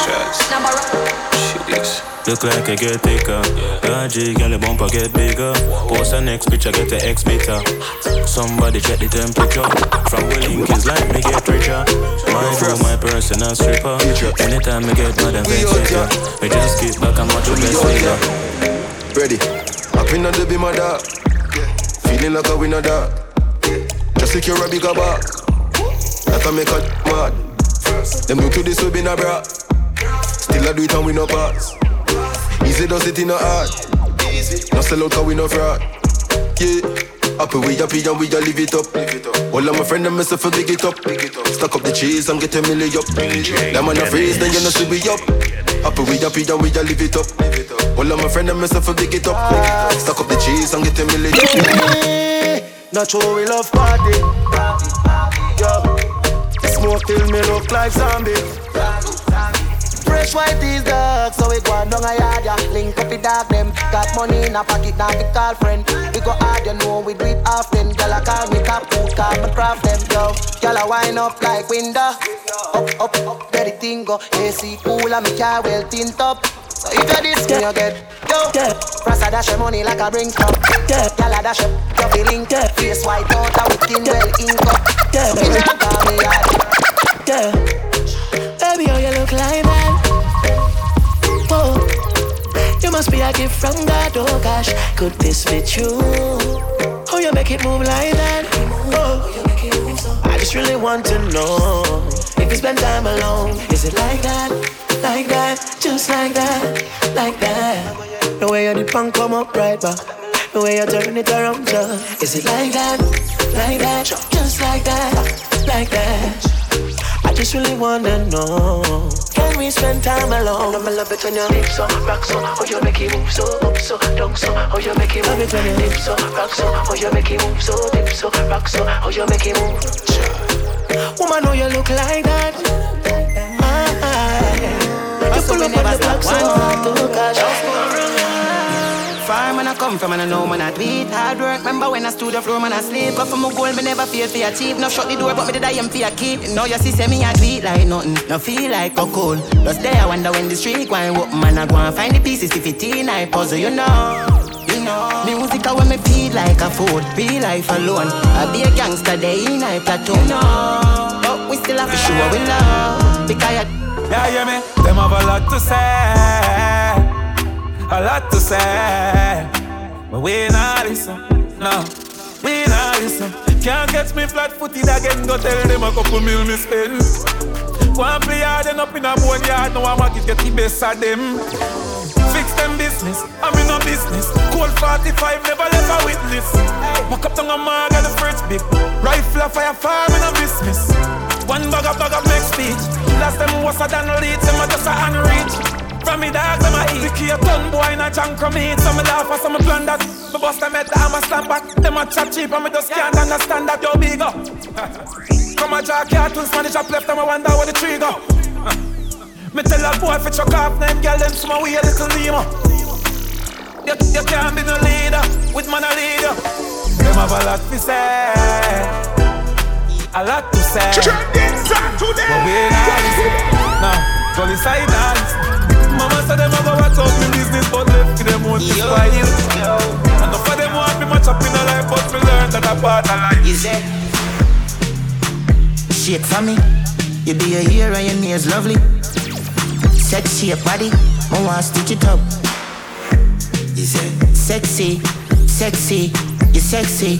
Shots. Number Shit. Look like I get thicker. Logic, girl, the bumper get bigger. Post the next picture, get the X meter. Somebody check the temperature. From the link is like me get richer. My boo, my personal stripper. Anytime I get mad and vex with ya. Me just keep back and watch your best later. Ready. Up in the be my dog. Feeling like a winner dog. Just secure a bigger bar. Like I make a mad. Them look to this will be na bra. Still I do it and we no pass. Easy does it in a heart. No sell out cause we no fraud. Yeah. Happy we happy and we a live it up. All of my friends them myself big it up. Stack up the cheese and get a milli up. Them on a freeze then you know see we up. Happy we happy and we a live it up. All of my friends them myself big it up. Stack up the cheese and get a milli up. Not sure we love party. Yo, smoke till me look like zombie. Fresh white is dark, so we go on down a yard, yeah. Link up the dog them, got money in a pocket, now we call friend. We go hard, you know we do it often. Girl, I call me top food, call me craft them, yo. Girl, I wind up like window. Up, up, up, where the thing go. AC cool, and me car well tint up. So if you're this, yeah. you get yo. Yeah. Rasta dash your money like a bring cup. Yeah. Gyal a dash your feeling. Yeah. Face white out, and with skin well ink up. Yeah. Me nah call me hard. Yeah. Baby, oh, you look like man. Whoa. You must be a gift from God, oh gosh. Could this be true? Oh, you make it move like that. Oh. I just really want to know if you spend time alone. Is it like that? Like that? Just like that? Like that? The way you dip and come up right back. The way you turn it around, just. Is it like that? Like that? Just like that? Like that? Just really wanna know. Can we spend time alone? I'ma love it when you dip so, rock so, oh you make it move so, up so, down so, oh you make it move. Love it when you dip so, rock so, oh you make it move so, dip so, rock so, oh you make it move. Woman, oh you look like that. You pull up on the block so hard to catch. Far man I come from and I know man I it Hard work, remember when I stood the floor man I sleep. Go for my goal, me never feel for achieve No shut the door but me did I am for keep. Now you see say me I it like nothing. No feel like a cold. Just there I wonder when the street going up. Man I go and find the pieces 15 I puzzle you know. You know. Music I when me feel like a fool, be life alone. I be a gangster day in I platoon. No, but we still have to show we love because yeah, yeah, me. Them have a lot to say a lot to say. But we not listen, no, we not listen. Can't catch me flat footed again, go tell them a couple mil me spend. One play hard and up in a bone yard, now I'm a get the best of them. Fix them business, I'm in no business. Cold 45, never let a witness. Walk up to a at the first big. Rifle a fire farm in a business. One bag of bag of next speech. Last them was a than lead, them a just a unreach. From me dog, them a eat. The key a ton boy in a junk come in. Some me laugh, some me plan that. Me bust them head, I'm a slap back. Them a chat cheap, and me just can't understand that. Yo, big up. (laughs) Come a jack cartoons, man, it's up left, and I wonder where the tree go. (laughs) Me tell a boy fi chuck off them girl, them small way a little limo. You, you can't be no leader with man a leader. Them have a lot to say, a lot to say. But we not listen. Now, go inside dance. Mama said them a go watch out me business, but left to them want to spoil. Enough of them want me much up in a life, but me learn that a part of life. Is it? Shake for me. You be a hero and your nails lovely. Sexy your body, I want stitch it up. Is it? Sexy, sexy, you sexy.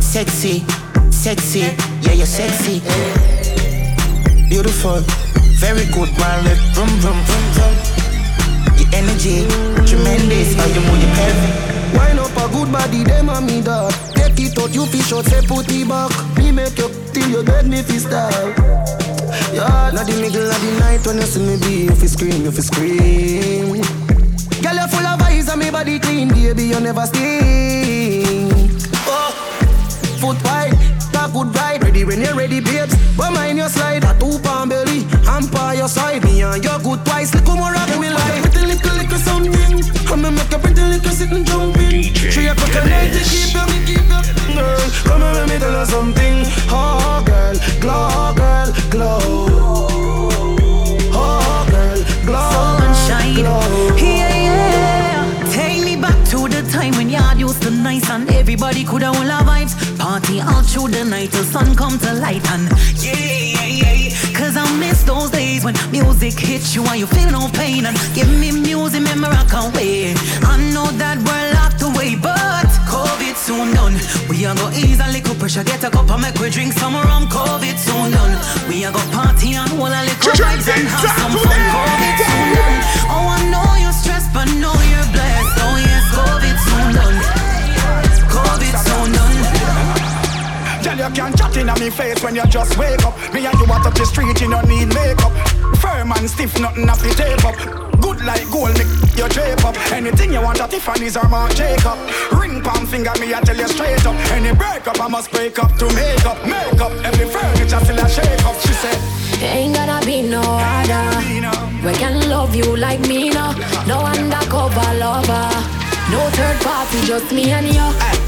Sexy, sexy, yeah, you're sexy. Beautiful. Very good, man. Let vroom, vroom, vroom, vroom. The energy, tremendous. How you move your pelvic. Wind up a good body, them on me dog. Take it out, you fish out, say put it back. Me make you till you get me fi style. Yeah, not the middle of the night when you see me be, you fi scream, you fi scream. Girl, you full of eyes and me body clean, baby, you never sting. Oh, foot wide, talk good ride, ready when you're ready, babes. But mind your slide, a vampire, you side me and you're good twice. Little more of me like pretty little little something. Come and make a pretty little sitting jumping. DJ Three o'clock at night, you keep up, you keep up, girl. Come and let me tell you something. Oh girl, glow, girl, glow. Oh girl, glow, sunshine. Glow. Yeah, yeah. Take me back to the time when you used to nice and everybody could have all our vibes. Party all through the night till sun come to light and yeah I those days when music hits you and you feel no pain and give me music, make me rock away. I know that we're locked away, but COVID soon done. We are go ease a little pressure, get a cup and make we drink some rum. COVID soon done. We are go party and hold a little vibes and have some fun. COVID soon done. Oh, I know you're stressed, but know you're blessed. You can't chat in on me face when you just wake up. Me and you walk up the street, you don't need makeup. Firm and stiff, nothing off the tape up. Good like gold, make your drape up. Anything you want at Tiffany's or Marc Jacob. Ring palm finger, me I tell you straight up. Any breakup, I must break up to make up. Make up, every furniture still a shake up. She said. Ain't gonna be no other. We can love you like me now. No undercover lover. No third party, just me and you.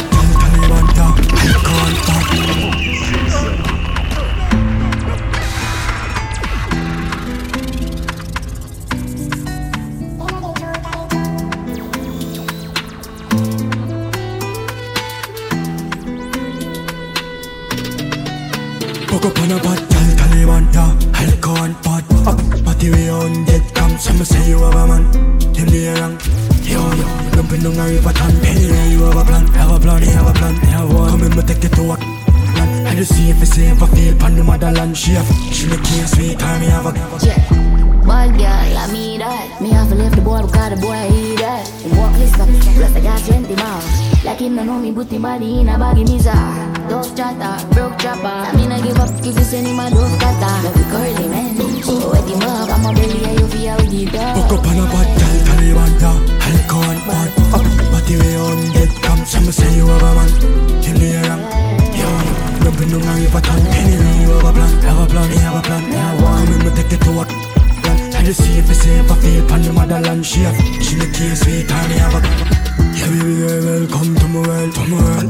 Hook up on a bad girl, Taliban, yeah. Can't part. Up, party we on dead come. Some say you have a man. Them they wrong. Yo, yo, jumping down a river town. Anyway, you have a plan, have a plan, have a plan, have one. Come in, me take it to work. I just see if it's safe, I feel pan the motherland. She have, she look here, sweet time, me have a. Bad girl, I mean that. Me have to leave the boy because the boy eat that. Walk list up, plus I got 20 miles. Like him no know me, put him body in a baggy misa. Dove chatter, broke chopper. I mean I give up, give you send him a dove cutter. Love you curly man. So wet him up, I'm a belly, and you feel with the dog. Hook up on a bad girl, Taliban. I can't part. Up, party we on dead come. Some say you have a man. Them they wrong. Yo, yo, jumping down a river town. Anyway, you have a plan, have a plan, you have a plan, have. Come in, me take it to work. I just see if it's safe, I feel pan the motherland. She have, she look here, sweet me have a. Yeah, baby girl, welcome to my world, to my world.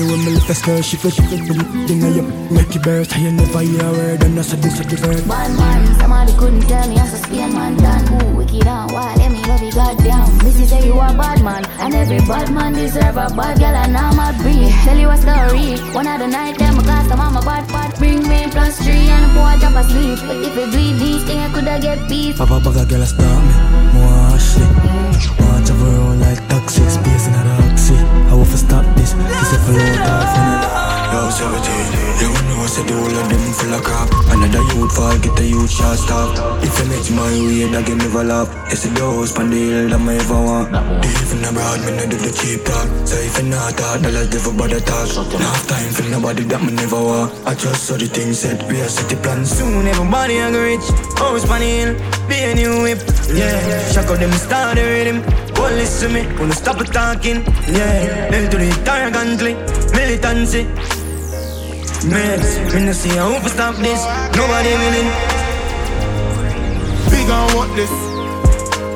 You when me lift a skirt, she feel, she feel, feel, thing I up, make it burst. I never hear a word, and I said this, I the word. Bad man, somebody couldn't tell me as a Spain man done. Ooh, wicked and wild, let me love you goddamn. Missy say you a bad man, and every bad man deserve a bad girl, and I'm a breed. Tell you a story, one of the night, them a cast, I'm a bad bad. Bring me plus three, and the boy drop asleep. But if you do these things, I coulda get peace. Papa a girl a stop me, more shit. Want to around like toxic space in a oxy. I will for stop this, this is for low off in a Yo, 17, you know say the whole of them full of crap Another youth fall, get a youth shot stop. If you make my way, that give never laugh. It's the house, pan the hill, that me ever want. Even abroad, me no do the cheap talk. So if you not talk, dollars never bother talk. Enough time for nobody that me never want. I just saw the thing said, we are set the plan Soon. Everybody a go rich House pan the hill, be a new whip Yeah, shock out them start the rhythm. Well listen me, wanna stop talking Yeah, then to the entire country Militancy Meds, me no see how to stop this. Nobody willing. Big and this.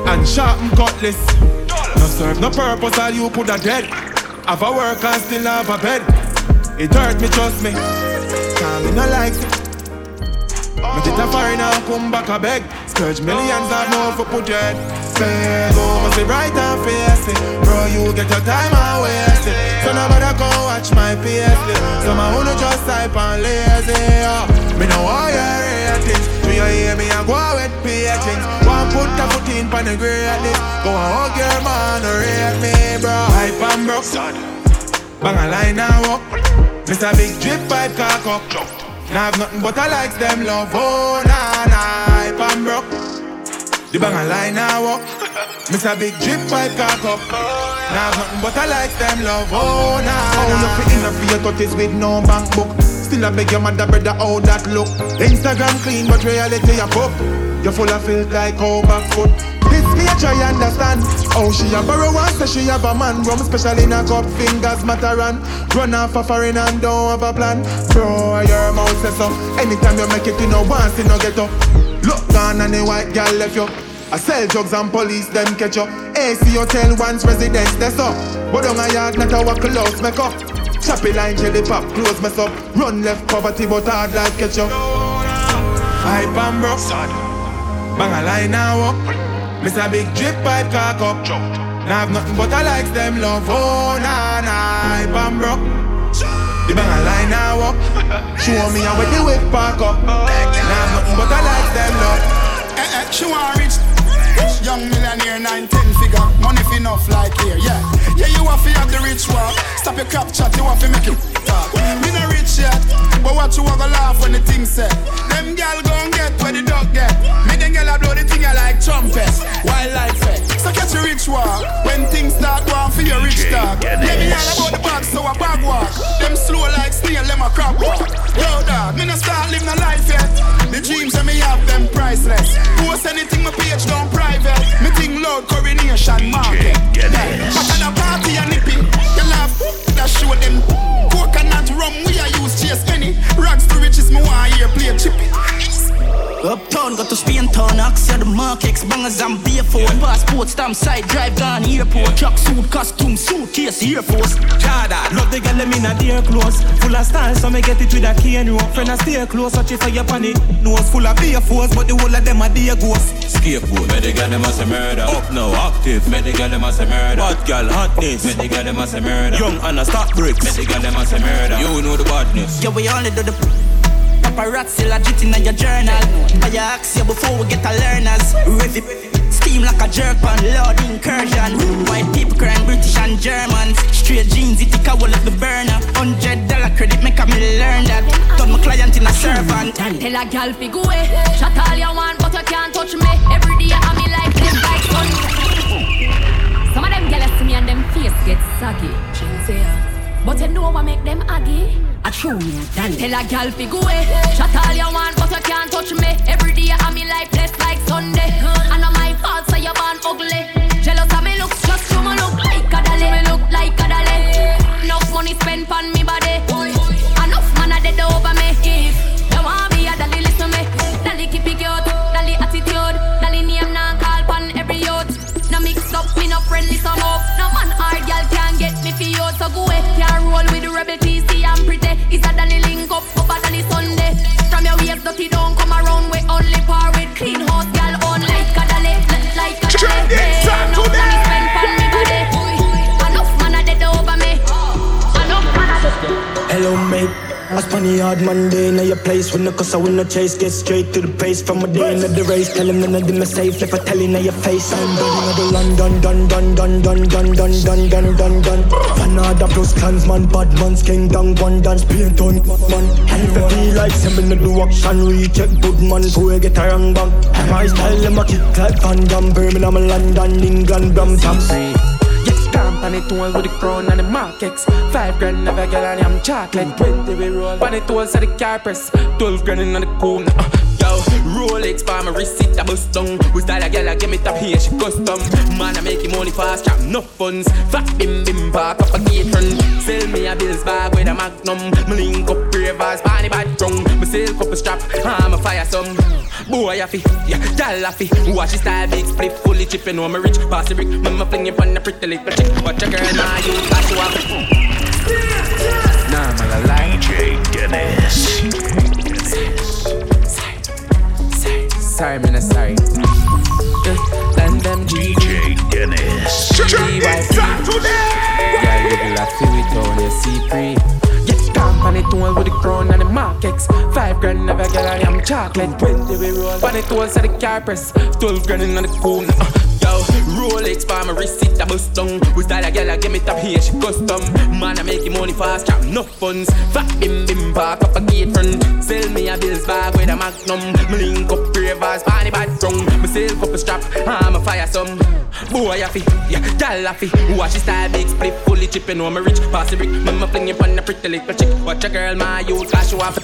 And sharp and cutlass. No serve no purpose all you put a dead. Have a work and still have a bed. It hurt me, trust me. Cause me no like it. Me get a foreigner and come back a beg. Scourge millions I know for put your head Beg oh. See bright and it Bro you get your time and waste So nobody come watch my PS So my own just type and lazy. Yeah. Me know how you ratings. Do you hear me? And go with patings One put a foot in pan the greatness Go and hug your man rate me bro. Hype and broke. Bang a line and walk. Mr. Big Drip pipe cock up. Now have nothing but I likes them love. Oh nah nah Hype and broke. The bang a line and walk Mr. Big Drip pipe cock up Now have nothing but I likes them love. Oh nah nah. you fit in for your touches with no bank book. Still I beg your mother brother how that look? Instagram clean but reality a pop You full of filth like how back foot This me a try understand. Oh she a borrow one say she have a man Rum special in a cup. Fingers matter and Run off a foreign and don't have a plan. Bro your mouth say so. Anytime you make it you know once you no get up. Look down and the white girl left you I sell drugs and police them catch up. AC hotel once residence that's up. But on a yard not a walk close make up. Choppy line jelly pop close mess up. Run left poverty but hard like ketchup. Hype and broke. Bang a line now up. Miss a big drip pipe cock up. Now have nothing but I likes them love. Oh nah nah hype and broke. The bang a line now up. Show me how we the whip park up. Now nothing but I likes them love. Eh eh, she want rich. Young millionaire, nine, ten figure, money fi enough like here, yeah. Yeah, you want fi have the rich walk. Stop your crap chat, you want fi make it talk. Me no rich yet, but what you want to laugh when the thing set. Them gal gon' get where the dog get. Me them gal a blow the thing a like trumpet, wildlife fet. So catch your rich walk when things start going for your rich talk. Yeah, me all about the bag, so a bag walk. Them slow like snail, them a crab walk. Yo, dog, me no start living a life yet. The dreams that me have them priceless. Post anything my page down private. Me think loud coronation market. Yeah. Back at the party and nippy. You laugh, that show them. Coconut rum we a use chase penny. Rags to riches me want hear play chippy. Uptown, got to Spain town, Axia the markets, bangers and beer phone. Passport, stamp side, drive gone airport. Truck suit, costume, suitcase, Air Force. Chada, love the girl, them in a dear clothes. Full of style, so me get it with a and rope. Friend, I stay close, watch it for your panic. Nose full of beer force, but the whole of them are dear ghosts. Scapegoat, me the girl them must a murder. Up now, active, me the girl them must a murder. Hot girl, hotness. Me the girl them must a murder. Young Anna, stop bricks. Me the girl them must a murder. You know the badness. Yeah, we only do the paparazzi legit in your journal. Buy your axe before we get a learners. Rev. Steam like a jerk on Lord incursion. White people crying British and Germans. Straight jeans, it take a of the burner. Hundred dollar credit make me learn that. Turn my client in a servant. Tell a gal fi go away. Shut all you want, but you can't touch me. Every day I me like them like. Some of them gals see me and them face get saggy. But you know what make them aggy? I true me Tell a gal fi go away. Shut all you want, but you can't touch me. Every day I me like blessed like Sunday. And not my fault, so you born ugly. Jealous of me looks, just you me look like a dolly. Me look like a dolly. Enough money spent on me no tiró The hard Monday in your place when the cause I win the chase. Get straight to the pace from a day into the race. Tell him none of them are safe if I tell him your face. I'm done in the London, done, done, done, done, done, done, done, done, done, done. Fanada plus clansman, bad man's king, down one dance, paint on man. And if I feel like seven to do action, recheck good man, so I get a wrong bang. My style, them a kick like Van Damme, Birmingham, London, England, Brampton. Yes, on it all with the crown and the markets. Five grand never get on I'm chocolate. Twenty we roll. On it all so the car press. Twelve grand in the corner. Uh, Yo, Rolex for my receipt, I bust down. Who's that a girl? I give me top here, she custom. Man, I make him money fast, cap no funds. Fat bim bim park up a gate run. Sell me a bills bag with a magnum. Me link up ravers, panny bad drunk. Me sell couple strap, I'm a fire some. Boy, I fi, yeah, y'all I fi. Watch his style, big split, fully chip, you know rich. Pass the brick, me fling it on the pretty little chick. Watch a girl, now you got you up. Nah, man, I. DJ Dennis. sorry, man, I'm sorry. Uh, Them DJ Dennis. Yeah, you will feel with on your CP. On it all with the crown and the markets. Five grand never get on I'm chocolate. Twenty we roll. On it all so the car press. Twelve grand in the corner. Uh, Yo, Rolex for my receipt, I bust down. Who's that a girl? I give me top here, she custom. Man, I make money fast, cap no funds. Fat bim bim park up a gate front. Sell me a bills bag with a magnum. Me link up ravers, panny bad drunk. Me sell couple strap, I'm a fire some. Boy, I fi, yeah, gal I fi. Watch his style, big split, fully chip, you know me rich. Pass the brick, me fling it on the pretty little chick. Watch a girl, my youth, cause she want fi.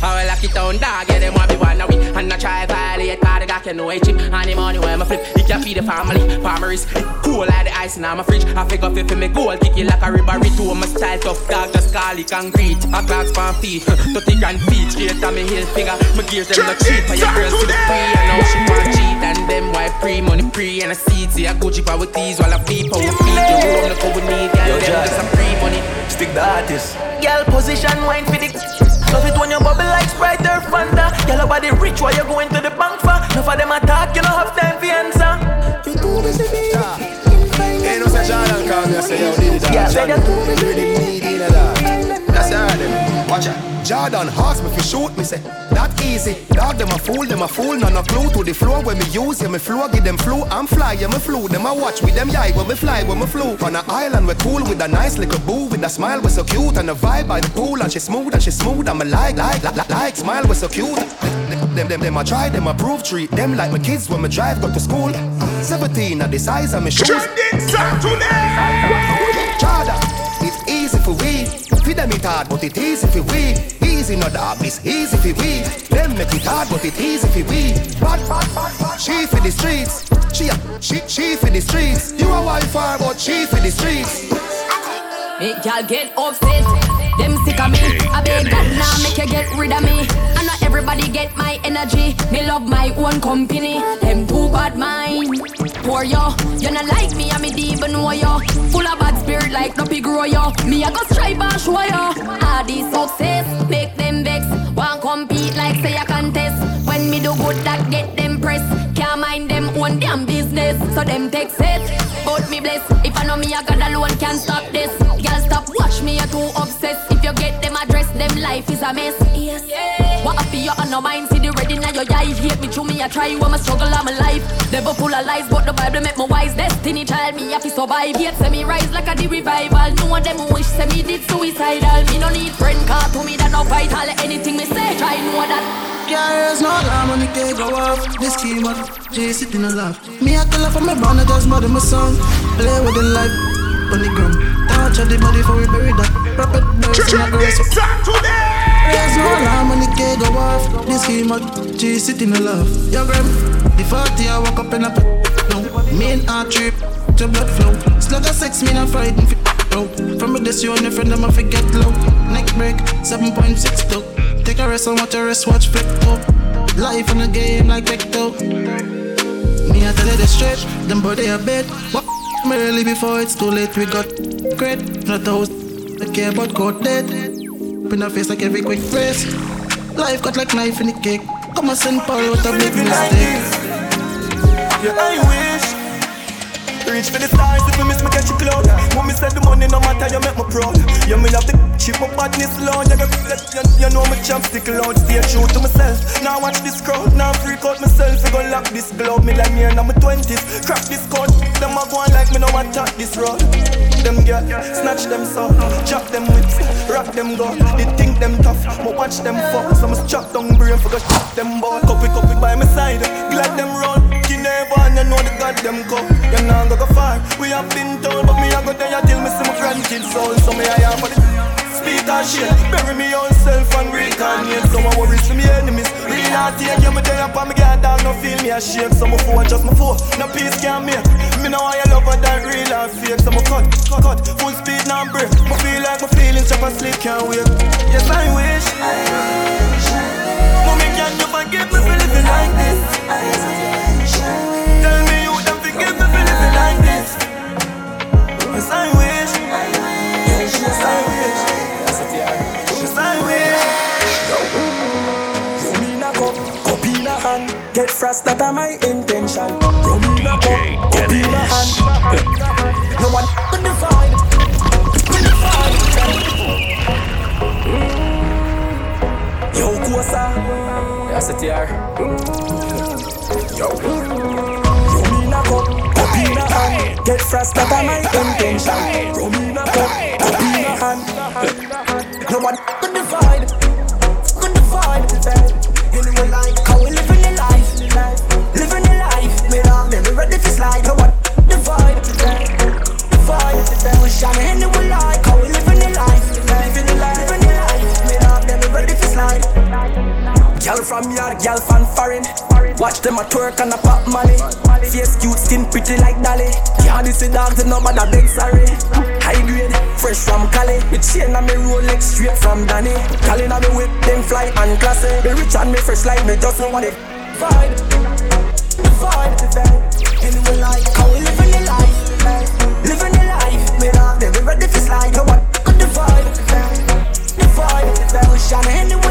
Oh, I will lock it down, dog, yeah, them want be one away. And I try violate, cause the guy can know a chip. And the money where me flip, he can feed the family. Farmers, cool like the ice in my fridge. I figure fi fi me goal, kick it like a ribbery to my style tough dog, just call it concrete. A glass pan feet, 30 grand feet, straight on me heel figure. My gears them not cheap, and your girls to the free, and now she want cheat. And them buy pre money pre and a seat. I go cheap with these while I feed for we feed. You roll look over need, girl. Them just a pre money. Stick the artist. Girl, position wine for the. Love it when you bubble like Sprite or Fanta. Girl, body rich while you going to the bank for. Enough of them attack, you don't have time for answer. You too busy, baby. Ain't no such Jordan call me, I say, yo, need it, Yeah, better too busy. Really need it, that. That's all them. Watch out. Jordan ask me fi shoot me say that easy. Dog them a fool, them a fool, no no clue to the floor when me use. Yeah me flow, give them flu. I'm fly, yeah me flew. Them a watch with them yai when me fly, when me flew. On a island we cool with a nice little boo with a smile we so cute and a vibe by the pool and she smooth and she smooth. I'm a like like like like smile we so cute. Them them them a try, them a prove treat them like my kids when me drive go to school. 17 at the size of me shoes. Jordan, it's easy for we. Feed them it hard, but it easy for we. Easy no dog, it's easy for we. Them make it hard, but it easy for we. Bad, bad, bad, bad. She for the streets. She, she, she for the streets. You a wife but she for the streets. Make y'all get upset. Them sick of me. I beg God now make you get rid of me. I know everybody get my energy. Me love my own company. Them too bad mind. Poor yo, you not like me. I me deep and know yo. Full of bad spirit like no pig grow yo. Me I go strive and show yo. All this success make them vex. Want compete like say a contest. When me do good that get them press. Can't mind them own damn business. So them take set. But me bless. If I know me I God alone can't stop this. Girl stop watch me. You're too obsessed. If you get them them life is a mess. Yes. What I feel on no mind. See the ready now your eye. Hate me through me. I try. When my struggle of my life. Never full of lies, but the Bible make me wise. Destiny child me have to survive. Yet say me rise like a the revival. No one them wish say me did suicidal. Me no need friend car to me that no vital. Anything me say, try know that. Yeah, no alarm when the cake go off. This key, but Jay sitting a laugh. Me, I call up for my brother, just mother my son. Play with the life on the ground. Touch of the body before we bury that. Rapid burst in a no alarm when the cake go off. This key, but Jay sitting a laugh. Yo, gram, the 40 I walk up in a no. Me and trip to blood flow. Slug a sex, me not frightened. From a this you and your friend, I'ma forget low. Neck break, 7.6 though. Take a rest and watch a rest, watch flip up. Life in the game like Vecto. Me, I tell you the straight, them they a bed. What early before it's too late, we got great. Not host, I care about code dead. In the face like every quick phrase. Life got like knife in the cake. Come on, send Paul, what a big mistake. Yeah, I wish. Reach for the stars if you miss me catch you cloud. Me send the money, no matter you make me proud. You me love the chip my badness low. You, you, you know me chopstick loud. Stay true to myself. Now watch this crowd. Now freak out myself. You gon' lock this glove. Me like me in my twenties. Crack this code. Them a go on like me no attack this road. Them girl, snatch them so, chop them whips, rock them go. They think them tough, but watch them fall. So me chop down brain for go chop them ball. Cup it by my side, glad them run. You and you know the god them come. You nah go go far. We have been told, but me I go there till me see my grandkids soul. So me I have for the speak and shit. Bury me own self and reincarnate. Some worries for me enemies. Real not take you me there up and me get down. No feel me a shake. Some my four just my four. No peace can make. Me know I love her that real and fake. So me cut, cut, cut. Full speed now break. Me feel like my feelings drop asleep can't wait. Yes I wish. I wish. Mommy can you forgive me for living like this? Tell you don't forgive me for living like this. Yes I wish. I wish. Yes I wish. Yes I wish. Rum in a cup, cup in a hand. Get frost, that are my intention. Rum in a cup, cup in a hand. No one can divide. Can divide. Yo, Kosa. That's it here. Yo. Get frost, that are my intention. Rum in a cup, cup in a hand. No one can divide. Can divide. Anyway, like how we living the life, living the life. Me dog, never ready to slide. No one divide, divide. We shine anyway, like how we living the life, living the life, living the life. Me dog, never ready to slide. Girl from yard, girl from foreign. Watch them a twerk and a pop money. Face cute, skin pretty like Dolly. Can't this the dogs and nobody beg sorry. High grade, fresh from Cali. Me chain and me Rolex straight from Danny. Calling on me whip, them fly and classy. Me rich and me fresh like me just know what it vibe. the vibe, the vibe. Anyway, like how we living the life, living the life. Me dog, they be ready for slide. Yo, what the vibe, the vibe, the vibe. We shine anyway,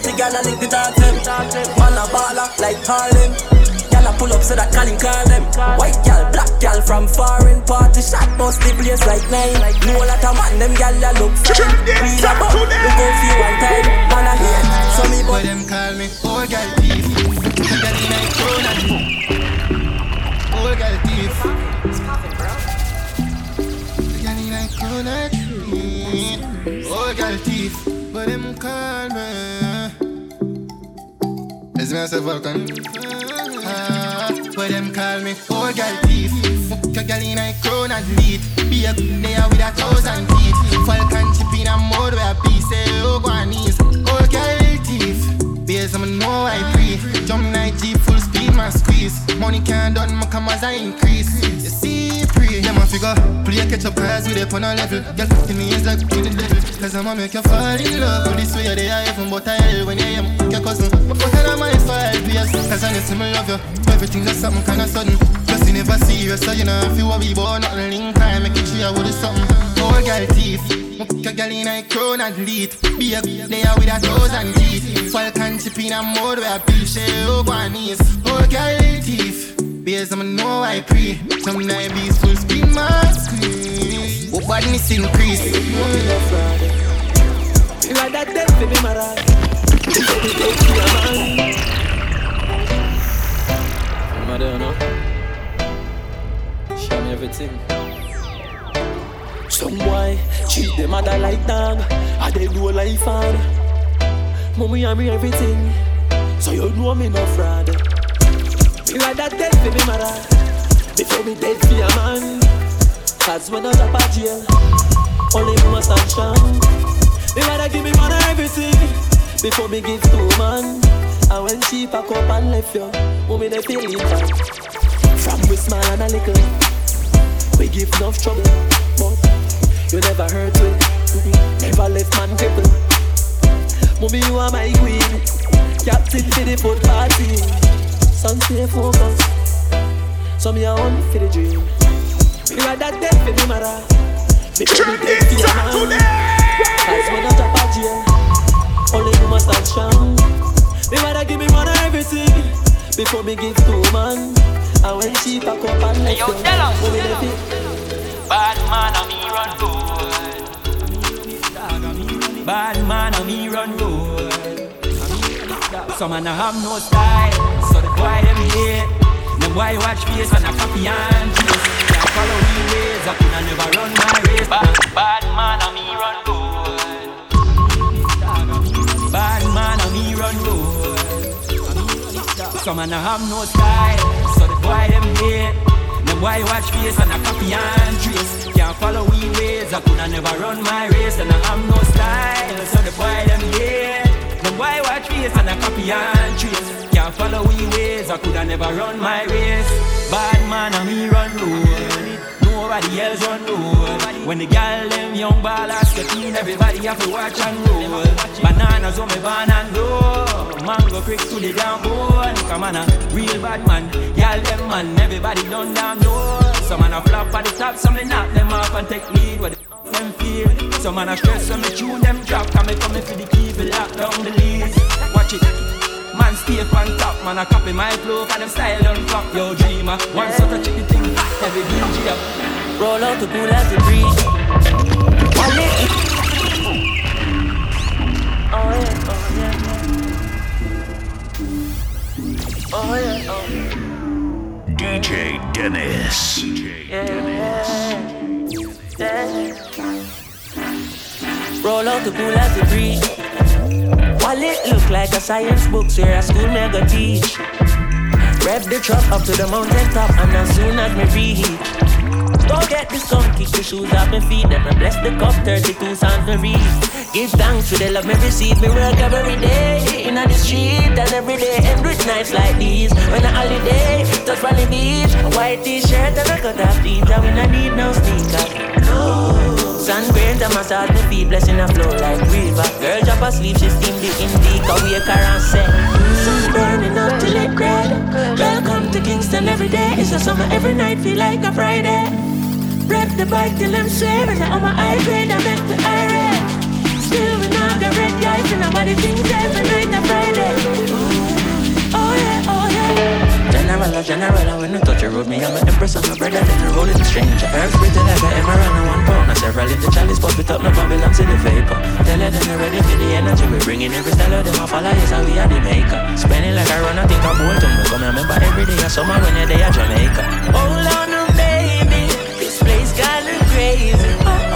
pretty girl, I lick the talk them. Man a baller like Harlem pull up so that Colin call them. White gal, black gal from foreign party shot bust the place like nine. Know a lot of man them gal that look fine. Read about look out for one time. Man a hate, so me but them call me old gal thief. The gal in a crown and old gal thief. The gal in a crown and old gal thief. But them call me. Is me a Vulcan? Where them call me old girl thief. Fuck a girl in a crown and lead. Be a good there with a thousand teeth. Falcon chip in a mode where a piece say oh knees. Old girl thief. Bears I'm know I pre. Jump night jeep full speed my squeeze. Money can't done my come as I increase. You see pre. Yeah my figure. Play a catch up cars with it on a level. Girl in me is like in the devil. Cause I'ma make you fall in love. With this way they are even but I hell when you am your cousin. But fuck out of my five years. Cause I need to love you. Everything just something kinda sudden. Just you never serious, so you know if you a wee boy, nothing link time, make it sure with something. Old girl teeth, fuck a girl in a crown and lead. Be a there with a thousand teeth. Falcon chip in a mode where I be share over oh, knees. Old girl teeth, beers I'm know I pre. Some night bees full speed my screen. What badness increase? You Like that death, baby, my right mother, you know. Show me everything. Some boy treat them mother like dog, and they do like father. Mommy and me everything, so you know me no fraud. That dead for me mother, before me dead for a man. Cause when I drop a jail, only me must stand strong. Me rather give me mother everything, before me give to man. And when she pack up and left you, women they feel it back. From we small and a little, we give enough trouble, but you never hurt me, never left man cripple. Mommy, you are my queen, captain for the foot party. Sun stay focused, so me a on for the dream. Me rather dead for the mother, me baby dead for your man. Cause when I drop a jail, only you must stand strong. Me mother give me money everything before me give to man. And when she pack up and let go, oh me left it. Bad man, a me run good. Bad man, a me run good. Some man a have no style, boy them hate. Them boy watch face and a copy and paste. Can't follow me ways, I coulda never run my race. Bad, bad man, a me run good. Bad man, a me run good. Some man a have no style, so the boy them hate. Them boy watch face and a copy and trace. Can't follow we ways, I coulda never run my race and I have no style, so the boy them hate. Them boy watch face and a copy and trace. Can't follow we ways, I coulda never run my race. Bad man a me run road. Nobody else run road. When the gal them young ballers get in, everybody have to watch and roll. Bananas on me van and go. Mango quick to the down bone. Come on, a real bad man. Gal them man, everybody done down low. Some man a flop at the top, some they knock them off and take lead. What the f them feel? Some man a stress, some me tune them drop. Come me coming for the key, lock down the leads. Watch it. Man stay on top, man a copy my flow For them style don't flop, yo dreamer One sort of chicken thing, heavy DJ up Roll out the pool as it breeze. Oh yeah, oh yeah, oh yeah, oh yeah. DJ Dennis. Yeah. Yeah. Roll out the pool as it breeze. While it look like a science book, so a school never teach. Rev the truck up to the mountain top, and as soon as me reach. Go get this song, kick the shoes off my feet. Then I bless the cup, 32 songs to read. Give thanks for the love me receive. Me work every day in the street and every day end with nights like these. When a holiday, touch Valley Beach, a white t-shirt and a cut off jeans. And we not need no sneakers. No. Sun grains and massage me feet, blessing a flow like river. Girl, drop never sleep, she steam the indica, wake her and say Sun burning up till it red. Welcome to Kingston every day. It's a summer every night, feel like a Friday. Rep the bike till I'm swearing I'm a high grade, I make the irate Still we not the red guys And nobody thinks every night a Friday General, general, when you touch the road, me I'm an empress of my brother, the rolling stranger. Pretty like an emerald and one pound. I several in the chalice, pop it up, no Babylon to the vapor. Tell her them ready for the energy, we bringing every style of them, I follow, yes, how we are the maker. Spending like I run, I think I'm Bolton. We come remember every day, I summer when you're there, Jamaica. Hold on, no baby, this place kinda crazy. Oh, oh.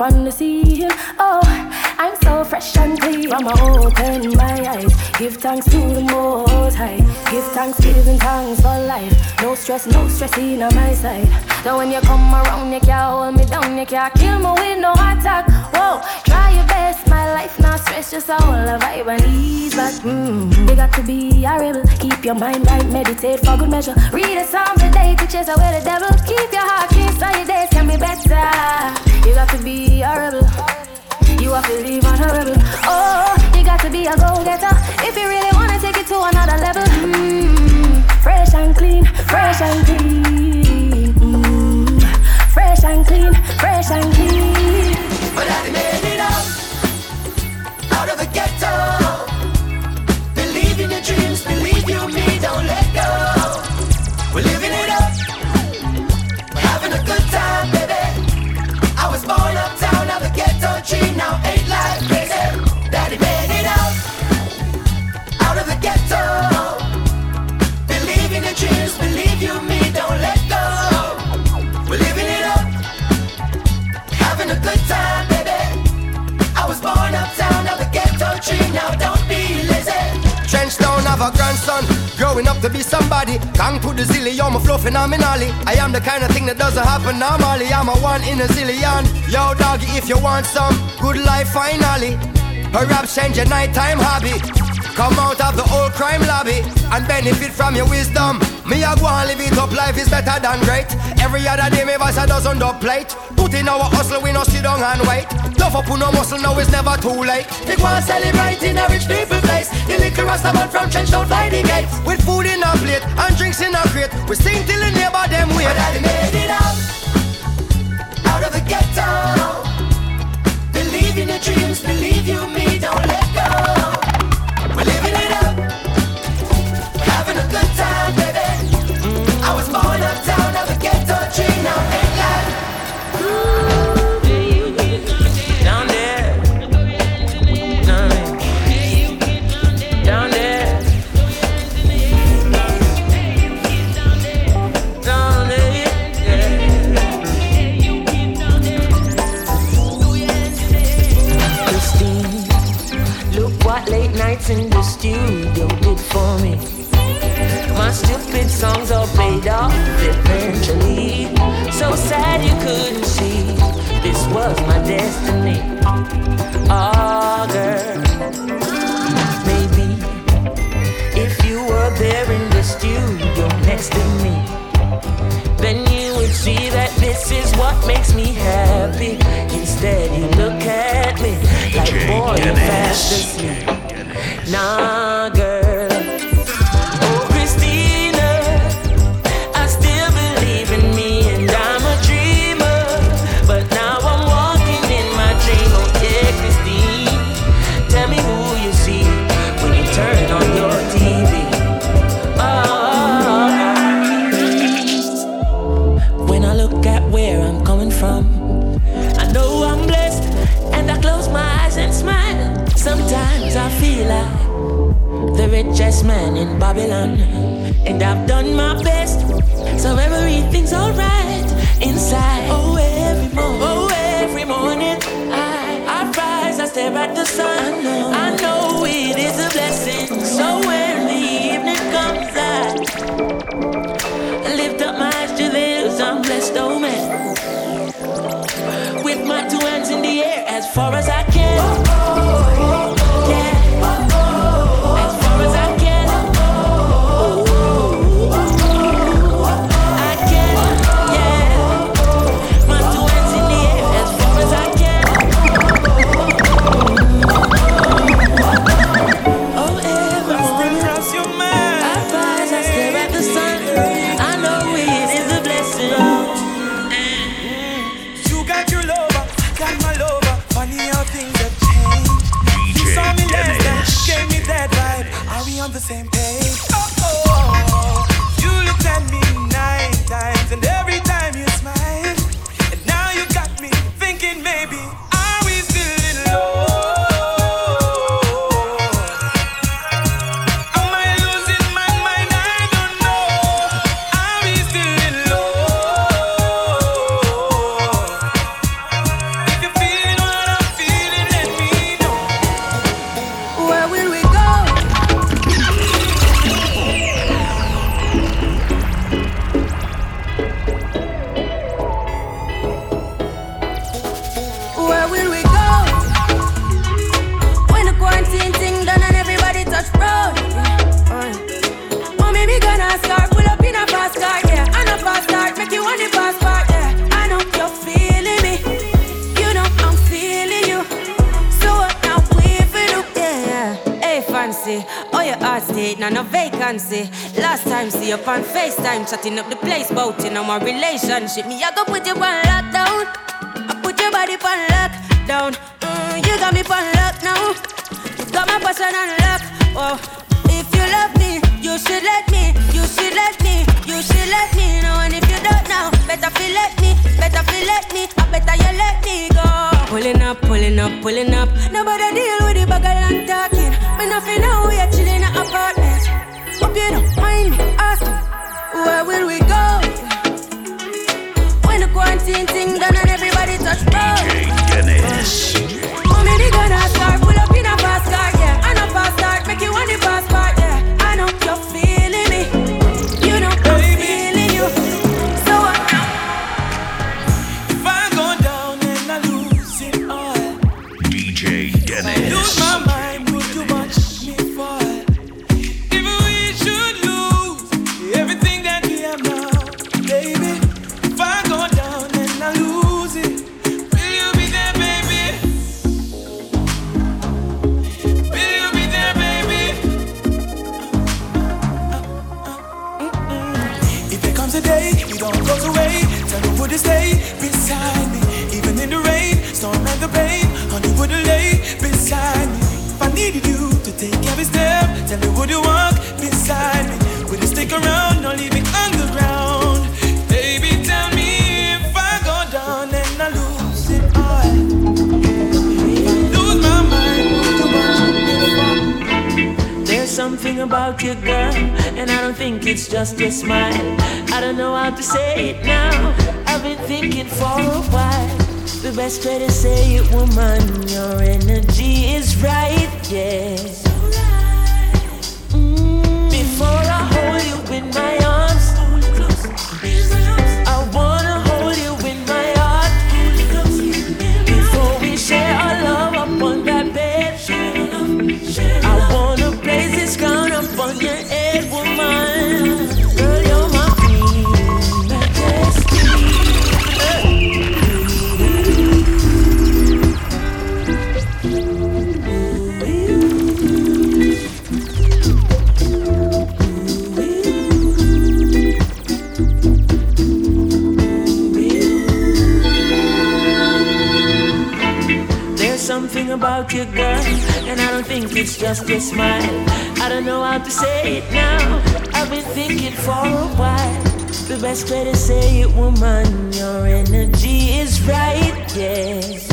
Rebel when we step on the scene, oh, I'ma open my eyes, give thanks to the Most High. Give thanks, giving thanks for life. No stress, no stress in on my side. So when you come around, you can't hold me down, you can't kill me with no attack. Whoa, try your best, my life not stress, just a whole vibe and ease back. Mm, you got to be a rebel, keep your mind right, meditate for good measure. Read a psalm today to chase away the devil. Keep your heart clean so your days can be better. You got to be a rebel. You have to leave rebel. Oh, you got to be a go-getter if you really wanna take it to another level. Mm, fresh and clean, fresh and clean. Mm, fresh and clean, fresh and clean. But I made it out, out of the ghetto. Believe in your dreams, believe you me, don't let go. Tree, now ain't life crazy. Daddy made it out, out of the ghetto. Believe in your dreams, believe you me, don't let go. We're living it up, having a good time, baby. I was born uptown, now the ghetto tree, now don't be lazy. Trenchtown have a grandson, growing up to be somebody. Gang to the zilly, I'm a flow phenomenally. I am the kind of thing that doesn't happen normally. I'm a one in a zillion. Yo, doggy, if you want some good life, finally. A rap change your nighttime hobby. Come out of the old crime lobby and benefit from your wisdom. Me a go and live it up, life is better than great. Every other day, me voice a dozen dub plate. Put in our hustle, we no sit down and wait. Love up on no muscle, now it's never too late. They want to celebrate in a rich people place. The little Rastaman from Trench don't fly the gate. With food in a plate and drinks in a crate, we sing till the neighbor them wait. But daddy made it out, out of the ghetto. Believe in your dreams, believe you me, don't let stupid songs all paid off eventually. So sad you couldn't see this was my destiny. Ah, girl, maybe if you were there in the studio next to me, then you would see that this is what makes me happy. Instead, you look at me like, boy, you're fast asleep. Nah, girl. about you, girl, and I don't think it's just your smile. I don't know how to say it now. I've been thinking for a while. The best way to say it, woman, your energy is right, yeah. about you, girl. And I don't think it's just your smile. I don't know how to say it now. I've been thinking for a while. The best way to say it, woman, your energy is right, yeah.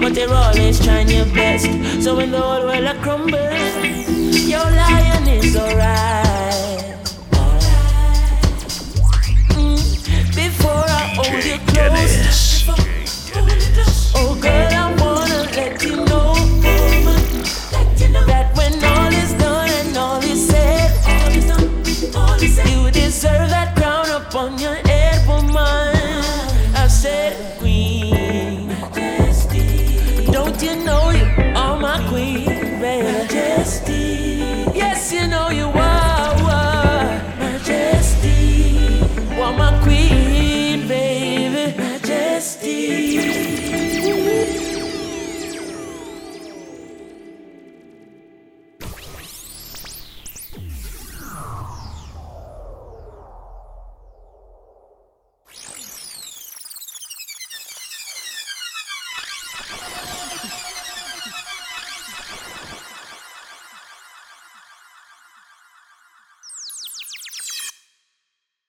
but you're always trying your best. So when the whole world crumbles, your lion is alright.